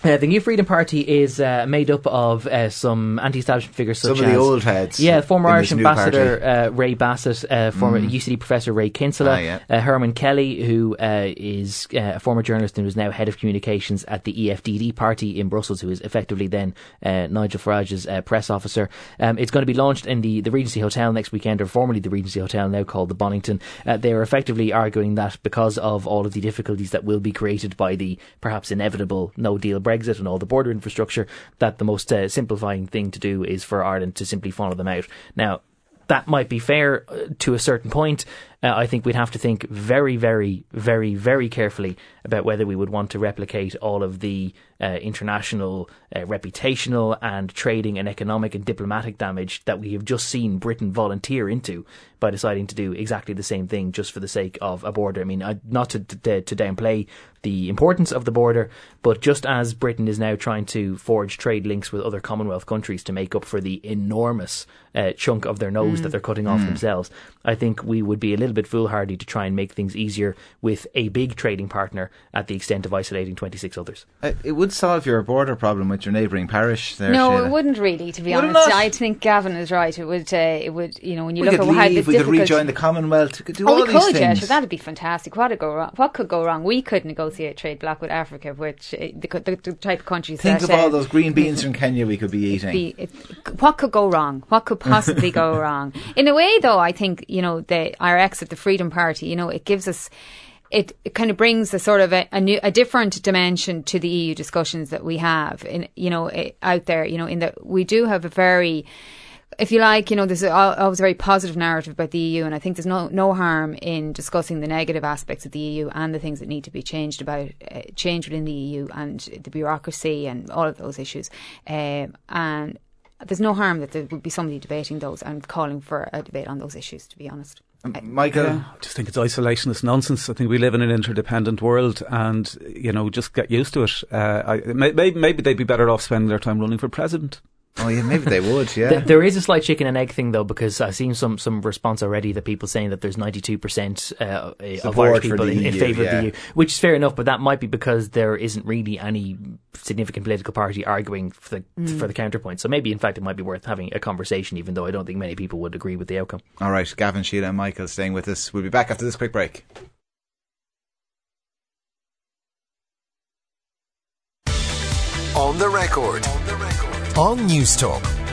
Uh, the New Freedom Party is uh, made up of uh, some anti-establishment figures such as Some of the old heads yeah, former Irish ambassador uh, Ray Bassett, uh, former UCD professor Ray Kinsella, Ah, yeah. uh, Herman Kelly, who uh, is uh, a former journalist and who is now head of communications at the EFDD party in Brussels, who is effectively then uh, Nigel Farage's uh, press officer. Um, it's going to be launched in the, the Regency Hotel next weekend, or formerly the Regency Hotel, now called the Bonnington. Uh, they are effectively arguing that because of all of the difficulties that will be created by the perhaps inevitable no deal Brexit and all the border infrastructure, that the most uh, simplifying thing to do is for Ireland to simply follow them out. Now, that might be fair uh, to a certain point. Uh, I think we'd have to think very, very, very, very carefully about whether we would want to replicate all of the uh, international, uh, reputational, and trading and economic and diplomatic damage that we have just seen Britain volunteer into by deciding to do exactly the same thing just for the sake of a border. I mean, I, not to, to, to downplay the importance of the border, but just as Britain is now trying to forge trade links with other Commonwealth countries to make up for the enormous uh, chunk of their nose that they're cutting off themselves, I think we would be a little bit foolhardy to try and make things easier with a big trading partner at the extent of isolating 26 others. Uh, it would solve your border problem with your neighbouring parish there, No, Sheila. it wouldn't really. To be Would honest. I think Gavin is right. It would. Uh, it would. You know, when you We look could at how leave, the we could difficult- rejoin the Commonwealth, we could do Oh, all we these could, yeah, things. sure, that'd be fantastic. What would go wrong? What could go wrong? We could negotiate trade block with Africa, which uh, the, the, the type of countries Think that of all uh, those green beans from Kenya we could be eating. be, it, what could go wrong? What could possibly go *laughs* wrong? In a way, though, I think you know the our exit, the Freedom Party. You know, it gives us. It, it kind of brings a sort of a, a new, a different dimension to the EU discussions that we have, in you know, out there. You know, in that we do have a very, if you like, you know, there's always a very positive narrative about the EU, and I think there's no no harm in discussing the negative aspects of the EU and the things that need to be changed about uh, change within the EU and the bureaucracy and all of those issues. Um, and there's no harm that there would be somebody debating those and calling for a debate on those issues. To be honest. Michael, I just think it's isolationist nonsense. I think we live in an interdependent world, and you know, just get used to it. Uh, I, maybe, maybe they'd be better off spending their time running for president. Oh yeah, maybe they would. Yeah, Th- there is a slight chicken and egg thing though, because I've seen some some response already that people saying that there's 92 percent uh, of Support Irish people the in, in favour yeah. of the EU, which is fair enough. But that might be because there isn't really any significant political party arguing for the for the counterpoint. So maybe in fact it might be worth having a conversation, even though I don't think many people would agree with the outcome. All right, Gavin, Sheila, and Michael staying with us. We'll be back after this quick break. On the record. On Newstalk.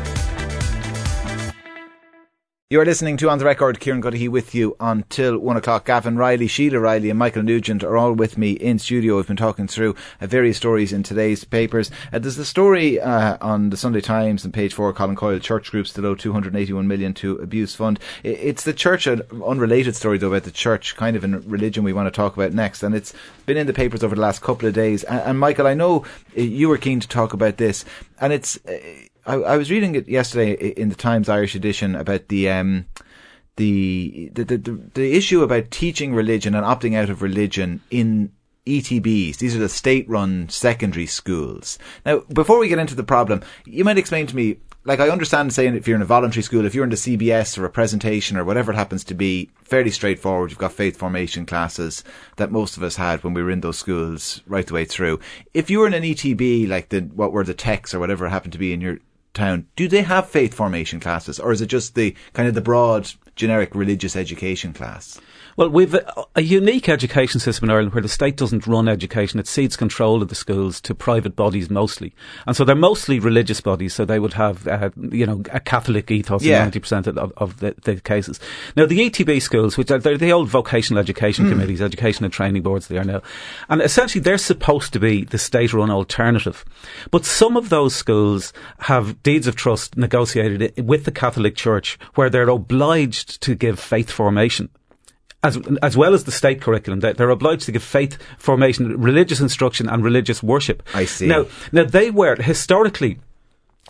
You are listening to On the Record. Kieran Cuddihy with you until one o'clock. Gavin Reilly, Sheila Riley, and Michael Nugent are all with me in studio. We've been talking through uh, various stories in today's papers. Uh, there's the story uh, on the Sunday Times and page four. Colin Coyle, church groups to owe 281 million to abuse fund. It's the church, an unrelated story though about the church, kind of in religion. We want to talk about next, and it's been in the papers over the last couple of days. And, and Michael, I know uh, you were keen to talk about this, and it's. I, I was reading it yesterday in the Times Irish edition about the um, the, the the the issue about teaching religion and opting out of religion in ETBs. These are the state-run secondary schools. Now, before we get into the problem, you might explain to me. Like I understand saying if you're in a voluntary school, if you're in the CBS or a presentation or whatever it happens to be, fairly straightforward. You've got faith formation classes that most of us had when we were in those schools right the way through. If you were in an ETB, like the what were the techs or whatever it happened to be in your town, do they have faith formation classes, or is it just the kind of the broad, generic religious education class? Well, we've a, a unique education system in Ireland where the state doesn't run education; it cedes control of the schools to private bodies mostly, and so they're mostly religious bodies. So they would have, uh, you know, a Catholic ethos Yeah. in ninety percent of, of the, the cases. Now, the ETB schools, which are they're the old vocational education committees, education and training boards, they are now, and essentially they're supposed to be the state-run alternative. But some of those schools have deeds of trust negotiated with the Catholic Church, where they're obliged to give faith formation as as well as the state curriculum, they, they're obliged to give faith formation, religious instruction, and religious worship. I see. Now, now they were historically.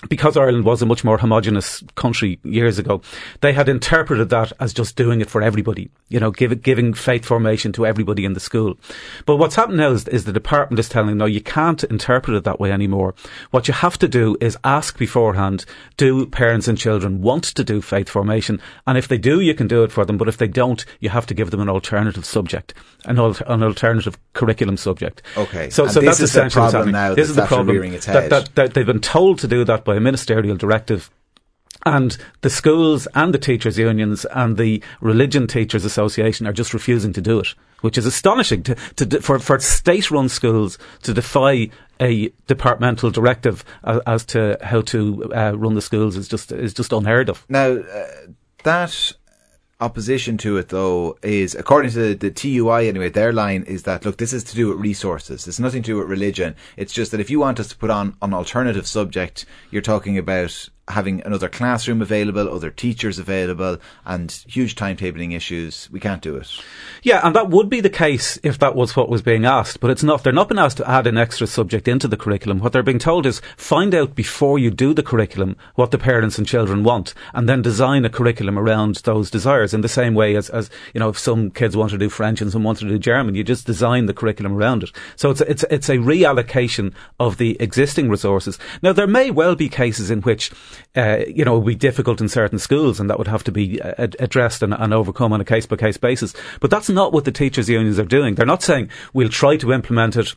Because Ireland was a much more homogenous country years ago, they had interpreted that as just doing it for everybody, you know, give, giving faith formation to everybody in the school. But what's happened now is, is the department is telling no, you can't interpret it that way anymore. What you have to do is ask beforehand, do parents and children want to do faith formation? And if they do, you can do it for them. But if they don't, you have to give them an alternative subject, an, al- an alternative curriculum subject. Okay. So, And so this that's is the essentially what's problem now This is the problem that, that, that they've been told to do that by a ministerial directive. And the schools and the teachers' unions and the Religion Teachers Association are just refusing to do it, which is astonishing to, to, for, for state-run schools to defy a departmental directive as, as to how to uh, run the schools is just is just unheard of. Now, uh, that opposition to it, though, is according to the, the TUI anyway. Their line is that look, this is to do with resources. It's nothing to do with religion. It's just that if you want us to put on an alternative subject, you're talking about having another classroom available, other teachers available, and huge timetabling issues. We can't do it. Yeah, and that would be the case if that was what was being asked, but it's not. They're not being asked to add an extra subject into the curriculum. What they're being told is find out before you do the curriculum what the parents and children want, and then design a curriculum around those desires. In the same way as, as you know, if some kids want to do French and some want to do German, you just design the curriculum around it. So it's it's it's a reallocation of the existing resources. Now there may well be cases in which uh, you know it would be difficult in certain schools, and that would have to be uh, ad- addressed and, and overcome on a case by case basis. But that's not what the teachers' unions are doing. They're not saying we'll try to implement it.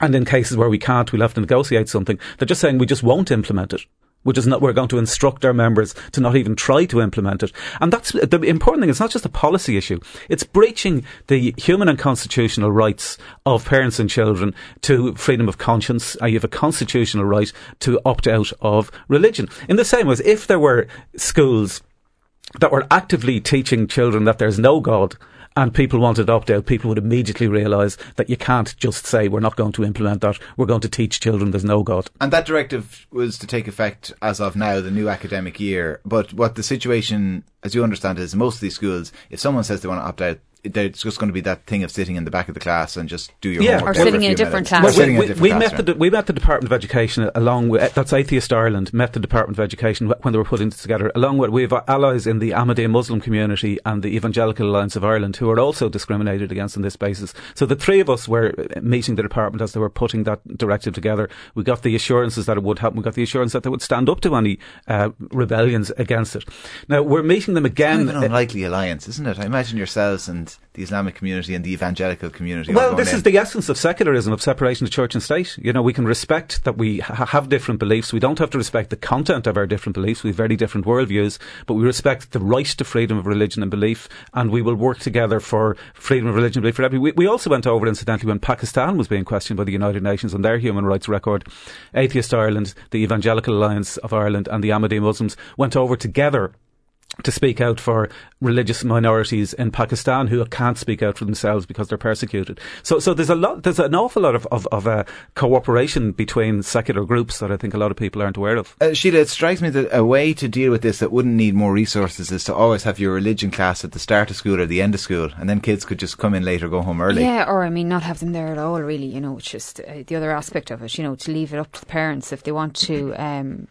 And in cases where we can't, we'll have to negotiate something. They're just saying we just won't implement it. We're just not, we're going to instruct our members to not even try to implement it. And that's the important thing. It's not just a policy issue. It's breaching the human and constitutional rights of parents and children to freedom of conscience. Uh, you have a constitutional right to opt out of religion. In the same way if there were schools that were actively teaching children that there's no God and people wanted opt out, people would immediately realise that you can't just say we're not going to implement that. We're going to teach children there's no God. And that directive was to take effect as of now, the new academic year. But what the situation, as you understand, is most of these schools, if someone says they want to opt out, there's just going to be that thing of sitting in the back of the class and just do your Yeah. homework Or there for sitting in a different minutes. class. Or sitting in a we, different we class, met the we met the Department of Education along with that's Atheist Ireland met the Department of Education when they were putting this together along with we have allies in the Ahmadiyya Muslim community and the Evangelical Alliance of Ireland who are also discriminated against on this basis. So the three of us were uh, meeting the department as they were putting that directive together. We got the assurances that it would happen. We got the assurance that they would stand up to any uh, rebellions against it. Now we're meeting them Kind again. of an unlikely alliance, isn't it? I imagine yourselves and the Islamic community and the evangelical community. Well, this in. is the essence of secularism, of separation of church and state. You know, we can respect that we ha- have different beliefs. We don't have to respect the content of our different beliefs. We have very different worldviews, but we respect the right to freedom of religion and belief, and we will work together for freedom of religion and belief for every. We, we also went over, incidentally, when Pakistan was being questioned by the United Nations on their human rights record. Atheist Ireland, the Evangelical Alliance of Ireland, and the Ahmadiyya Muslims went over together to speak out for religious minorities in Pakistan who can't speak out for themselves because they're persecuted. So, so there's a lot, there's an awful lot of, of, of uh, cooperation between secular groups that I think a lot of people aren't aware of. Uh, Sheila, it strikes me that a way to deal with this that wouldn't need more resources is to always have your religion class at the start of school or the end of school, and then kids could just come in late or go home early. Yeah, or I mean, not have them there at all. Really, you know, it's just uh, the other aspect of it. You know, to leave it up to the parents if they want to. *clears throat* Um,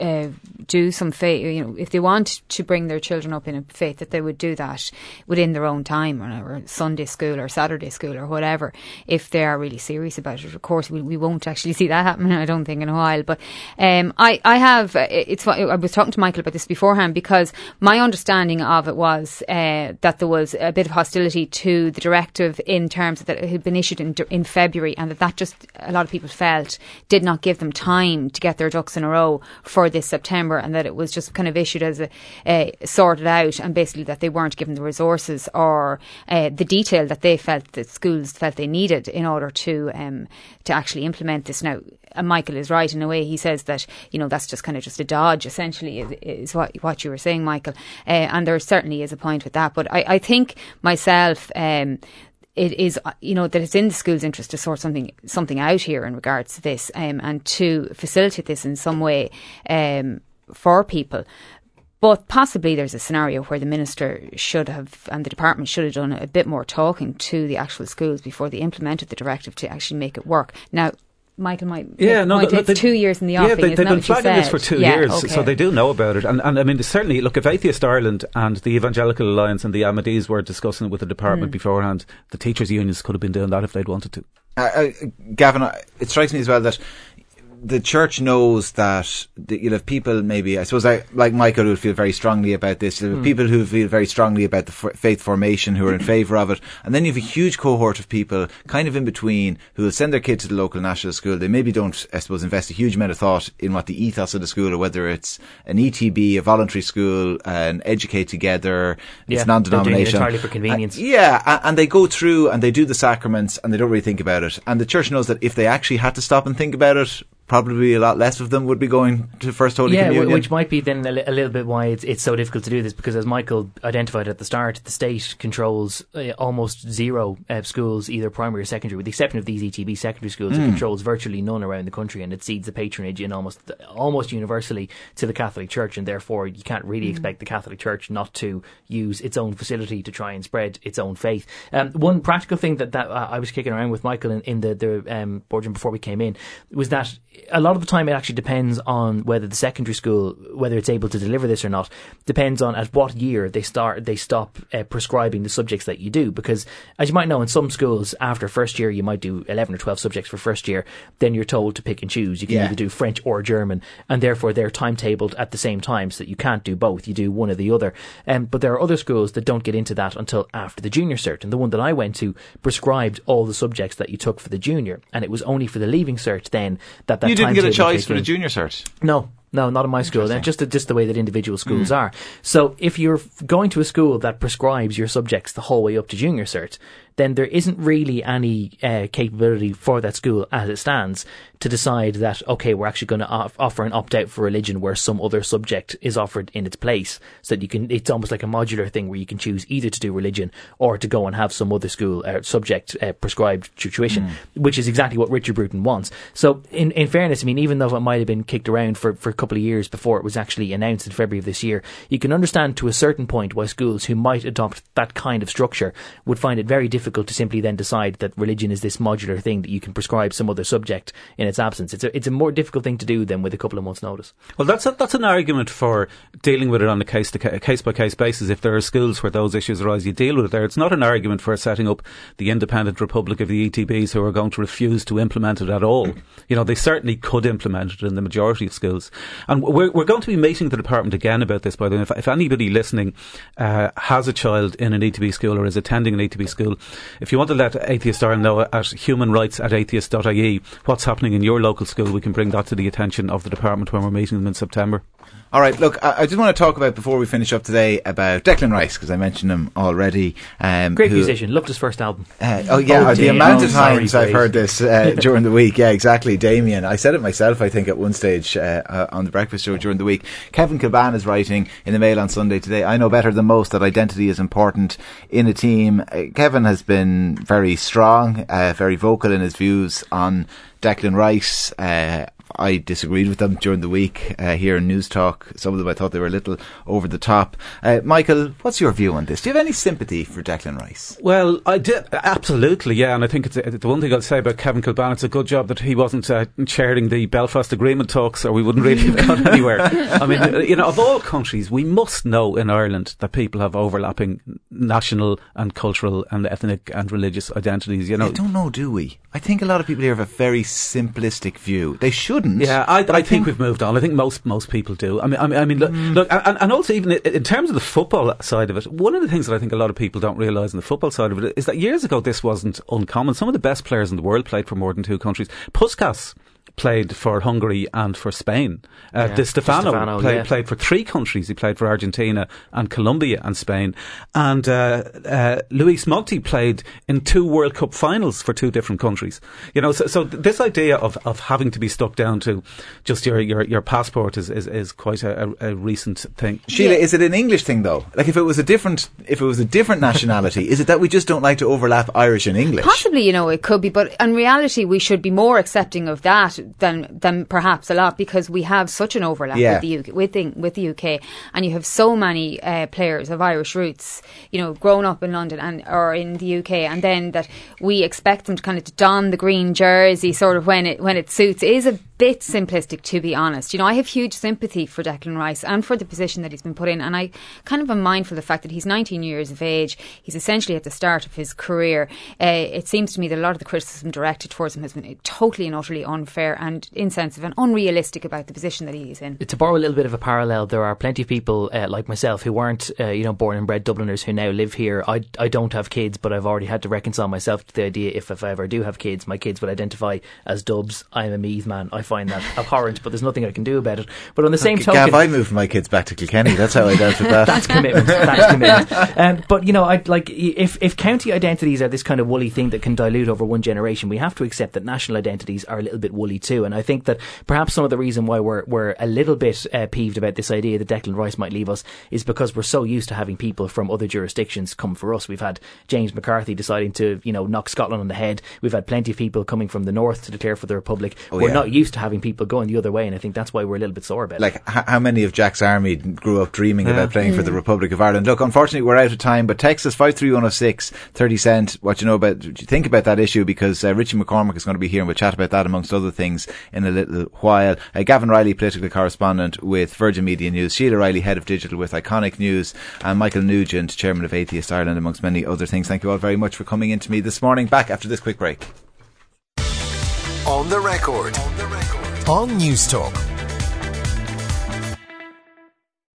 uh, do some faith, you know, if they want to bring their children up in a faith, that they would do that within their own time, or, or Sunday school or Saturday school or whatever. If they are really serious about it, of course, we, we won't actually *laughs* see that happen. I don't think in a while. But um, I, I have. uh, It's. I was talking to Michael about this beforehand because my understanding of it was uh, that there was a bit of hostility to the directive in terms of that it had been issued in, in February, and that that just a lot of people felt did not give them time to get their ducks in a row for this September, and that it was just kind of issued as a uh, sorted out, and basically that they weren't given the resources or uh, the detail that they felt that schools felt they needed in order to um, to actually implement this. Now, and Michael is right in a way. He says that you know that's just kind of just a dodge, essentially, is, is what what you were saying, Michael. Uh, and there certainly is a point with that. But I, I think myself. Um, it is, uh, you know, that it's in the school's interest to sort something something out here in regards to this, um, and to facilitate this in some way um, for people. But possibly there's a scenario where the minister should have and the department should have done a bit more talking to the actual schools before they implemented the directive to actually make it work. Now, Michael might Yeah, no, the point, they- it's they- two years in the Yeah, offing. they, they've been flagging this for two Yeah, years, okay. so they do know about it. And, and I mean, certainly, look, if Atheist Ireland and the Evangelical Alliance and the Ahmadis were discussing it with the department Mm. beforehand, the teachers' unions could have been doing that if they'd wanted to. Uh, uh, Gavin, uh, it strikes me as well that the church knows that the, you'll have people maybe, I suppose, I, like Michael, who feel very strongly about this. You'll have Hmm. people who feel very strongly about the f- faith formation, who are in *clears throat* favour of it. And then you have a huge cohort of people kind of in between who will send their kid to the local national school. They maybe don't, I suppose, invest a huge amount of thought in what the ethos of the school or whether it's an ETB, a voluntary school, an educate together, Yeah, it's they're doing it non-denomination. entirely for convenience. Uh, yeah, and they go through and they do the sacraments and they don't really think about it. And the church knows that if they actually had to stop and think about it, probably a lot less of them would be going to First Holy yeah, Communion. wh- which might be then a, li- a little bit why it's, it's so difficult to do this because, as Michael identified at the start, the state controls uh, almost zero uh, schools, either primary or secondary, with the exception of these ETB secondary schools. It Mm. controls virtually none around the country, and it cedes the patronage in almost almost universally to the Catholic Church, and therefore you can't really Mm. expect the Catholic Church not to use its own facility to try and spread its own faith. Um, one practical thing that, that uh, I was kicking around with Michael in, in the the um, boardroom before we came in was that a lot of the time it actually depends on whether the secondary school, whether it's able to deliver this or not, depends on at what year they start, they stop uh, prescribing the subjects that you do. Because as you might know, in some schools, after first year, you might do 11 or 12 subjects for first year. Then you're told to pick and choose. You can Yeah. either do French or German, and therefore they're timetabled at the same time so that you can't do both. You do one or the other. Um, but there are other schools that don't get into that until after the junior cert. And the one that I went to prescribed all the subjects that you took for the junior. And it was only for the leaving cert then that that you didn't get a choice for the junior cert. No, no, not in my school. Then just the, just the way that individual schools Mm. are. So if you're going to a school that prescribes your subjects the whole way up to junior cert, then there isn't really any uh, capability for that school as it stands to decide that okay, we're actually going to off- offer an opt out for religion where some other subject is offered in its place, so that you can. It's almost like a modular thing where you can choose either to do religion or to go and have some other school uh, subject uh, prescribed tuition, mm. which is exactly what Richard Bruton wants. So, in in fairness, I mean, even though it might have been kicked around for for couple of years before it was actually announced in February of this year, you can understand to a certain point why schools who might adopt that kind of structure would find it very difficult to simply then decide that religion is this modular thing that you can prescribe some other subject in its absence. It's a, it's a more difficult thing to do than with a couple of months' notice. Well, that's a, that's an argument for dealing with it on a case to case by case basis. If there are schools where those issues arise, you deal with it there. It's not an argument for setting up the independent republic of the ETBs who are going to refuse to implement it at all. You know, they certainly could implement it in the majority of schools. And we're, we're going to be meeting the department again about this, by the way. If, if anybody listening uh, has a child in an ETB school or is attending an ETB school, if you want to let Atheist Ireland know at human rights at atheist.ie what's happening in your local school, we can bring that to the attention of the department when we're meeting them in September. All right, look, I, I just want to talk about before we finish up today about Declan Rice because I mentioned him already. Um, Great who, musician, loved his first album. Uh, oh yeah, oh, the amount of times sorry, I've heard this uh, *laughs* during the week. Yeah, exactly, Damien. I said it myself. I think at one stage uh, uh, on the breakfast show during the week. Kevin Kilbane is writing in the Mail on Sunday today. I know better than most that identity is important in a team. Uh, Kevin has been very strong, uh, very vocal in his views on Declan Rice. Uh, I disagreed with them during the week uh, here in Newstalk. Some of them I thought they were a little over the top. Uh, Michael, what's your view on this? Do you have any sympathy for Declan Rice? Well, I did absolutely, yeah. And I think it's a, the one thing I'll say about Kevin Kilbane. It's a good job that he wasn't uh, chairing the Belfast Agreement talks, or we wouldn't really have gone anywhere. *laughs* I mean, uh, you know, of all countries, we must know in Ireland that people have overlapping national and cultural and ethnic and religious identities. You know, I don't know, do we? I think a lot of people here have a very simplistic view. They should not Yeah, I, I, I think, think, we've moved on. I think most most people do. I mean, I mean, I mean look, mm. look and, and, also even in terms of the football side of it, one of the things that I think a lot of people don't realise in the football side of it is that years ago this wasn't uncommon. Some of the best players in the world played for more than two countries. Puskas played for Hungary and for Spain. Uh, yeah, Di Stefano, Stefano play, yeah. played for three countries. He played for Argentina and Colombia and Spain. And uh, uh, Luis Monti played in two World Cup finals for two different countries. You know, so, so this idea of, of having to be stuck down to just your your, your passport is, is, is quite a, a, a recent thing. Sheila, yeah. is it an English thing though? Like if it was a different if it was a different nationality, is it that we just don't like to overlap Irish and English? Possibly, you know, it could be, but in reality, we should be more accepting of that than than perhaps a lot because we have such an overlap yeah. with the UK, with the, with the UK, and you have so many uh, players of Irish roots, you know, grown up in London and or in the UK, and then that we expect them to kind of don the green jersey sort of when it when it suits is a bit simplistic, to be honest. You know, I have huge sympathy for Declan Rice and for the position that he's been put in, and I kind of am mindful of the fact that he's 19 years of age. He's essentially at the start of his career. Uh, it seems to me that a lot of the criticism directed towards him has been totally and utterly unfair and insensitive and unrealistic about the position that he's in. To borrow a little bit of a parallel, there are plenty of people uh, like myself who weren't, uh, you know, born and bred Dubliners who now live here. I, I don't have kids, but I've already had to reconcile myself to the idea if, if I ever do have kids, my kids would identify as Dubs. I'm a Meath man. I find that abhorrent, but there's nothing I can do about it. But on the same token, Gav, I moved my kids back to Kilkenny. That's how I dealt with that. *laughs* that's commitment. That's commitment. *laughs* Um, but you know, I like if if county identities are this kind of woolly thing that can dilute over one generation, we have to accept that national identities are a little bit woolly too. And I think that perhaps some of the reason why we're we're a little bit uh, peeved about this idea that Declan Rice might leave us is because we're so used to having people from other jurisdictions come for us. We've had James McCarthy deciding to you know knock Scotland on the head. We've had plenty of people coming from the north to declare for the Republic. Oh, we're yeah. not used to having people going the other way, and I think that's why we're a little bit sore about like, it. Like, how many of Jack's army grew up dreaming yeah. about playing yeah. for the Republic of Ireland? Look, unfortunately, we're out of time, but Texas us 53106 30 cent what you know about, what you think about that issue, because uh, Richie McCormick is going to be here and we'll chat about that amongst other things in a little while. Uh, Gavin Reilly, political correspondent with Virgin Media News, Sheila Riley, head of digital with Iconic News, and Michael Nugent, chairman of Atheist Ireland, amongst many other things. Thank you all very much for coming in to me this morning. Back after this quick break. On the record. On. On Newstalk.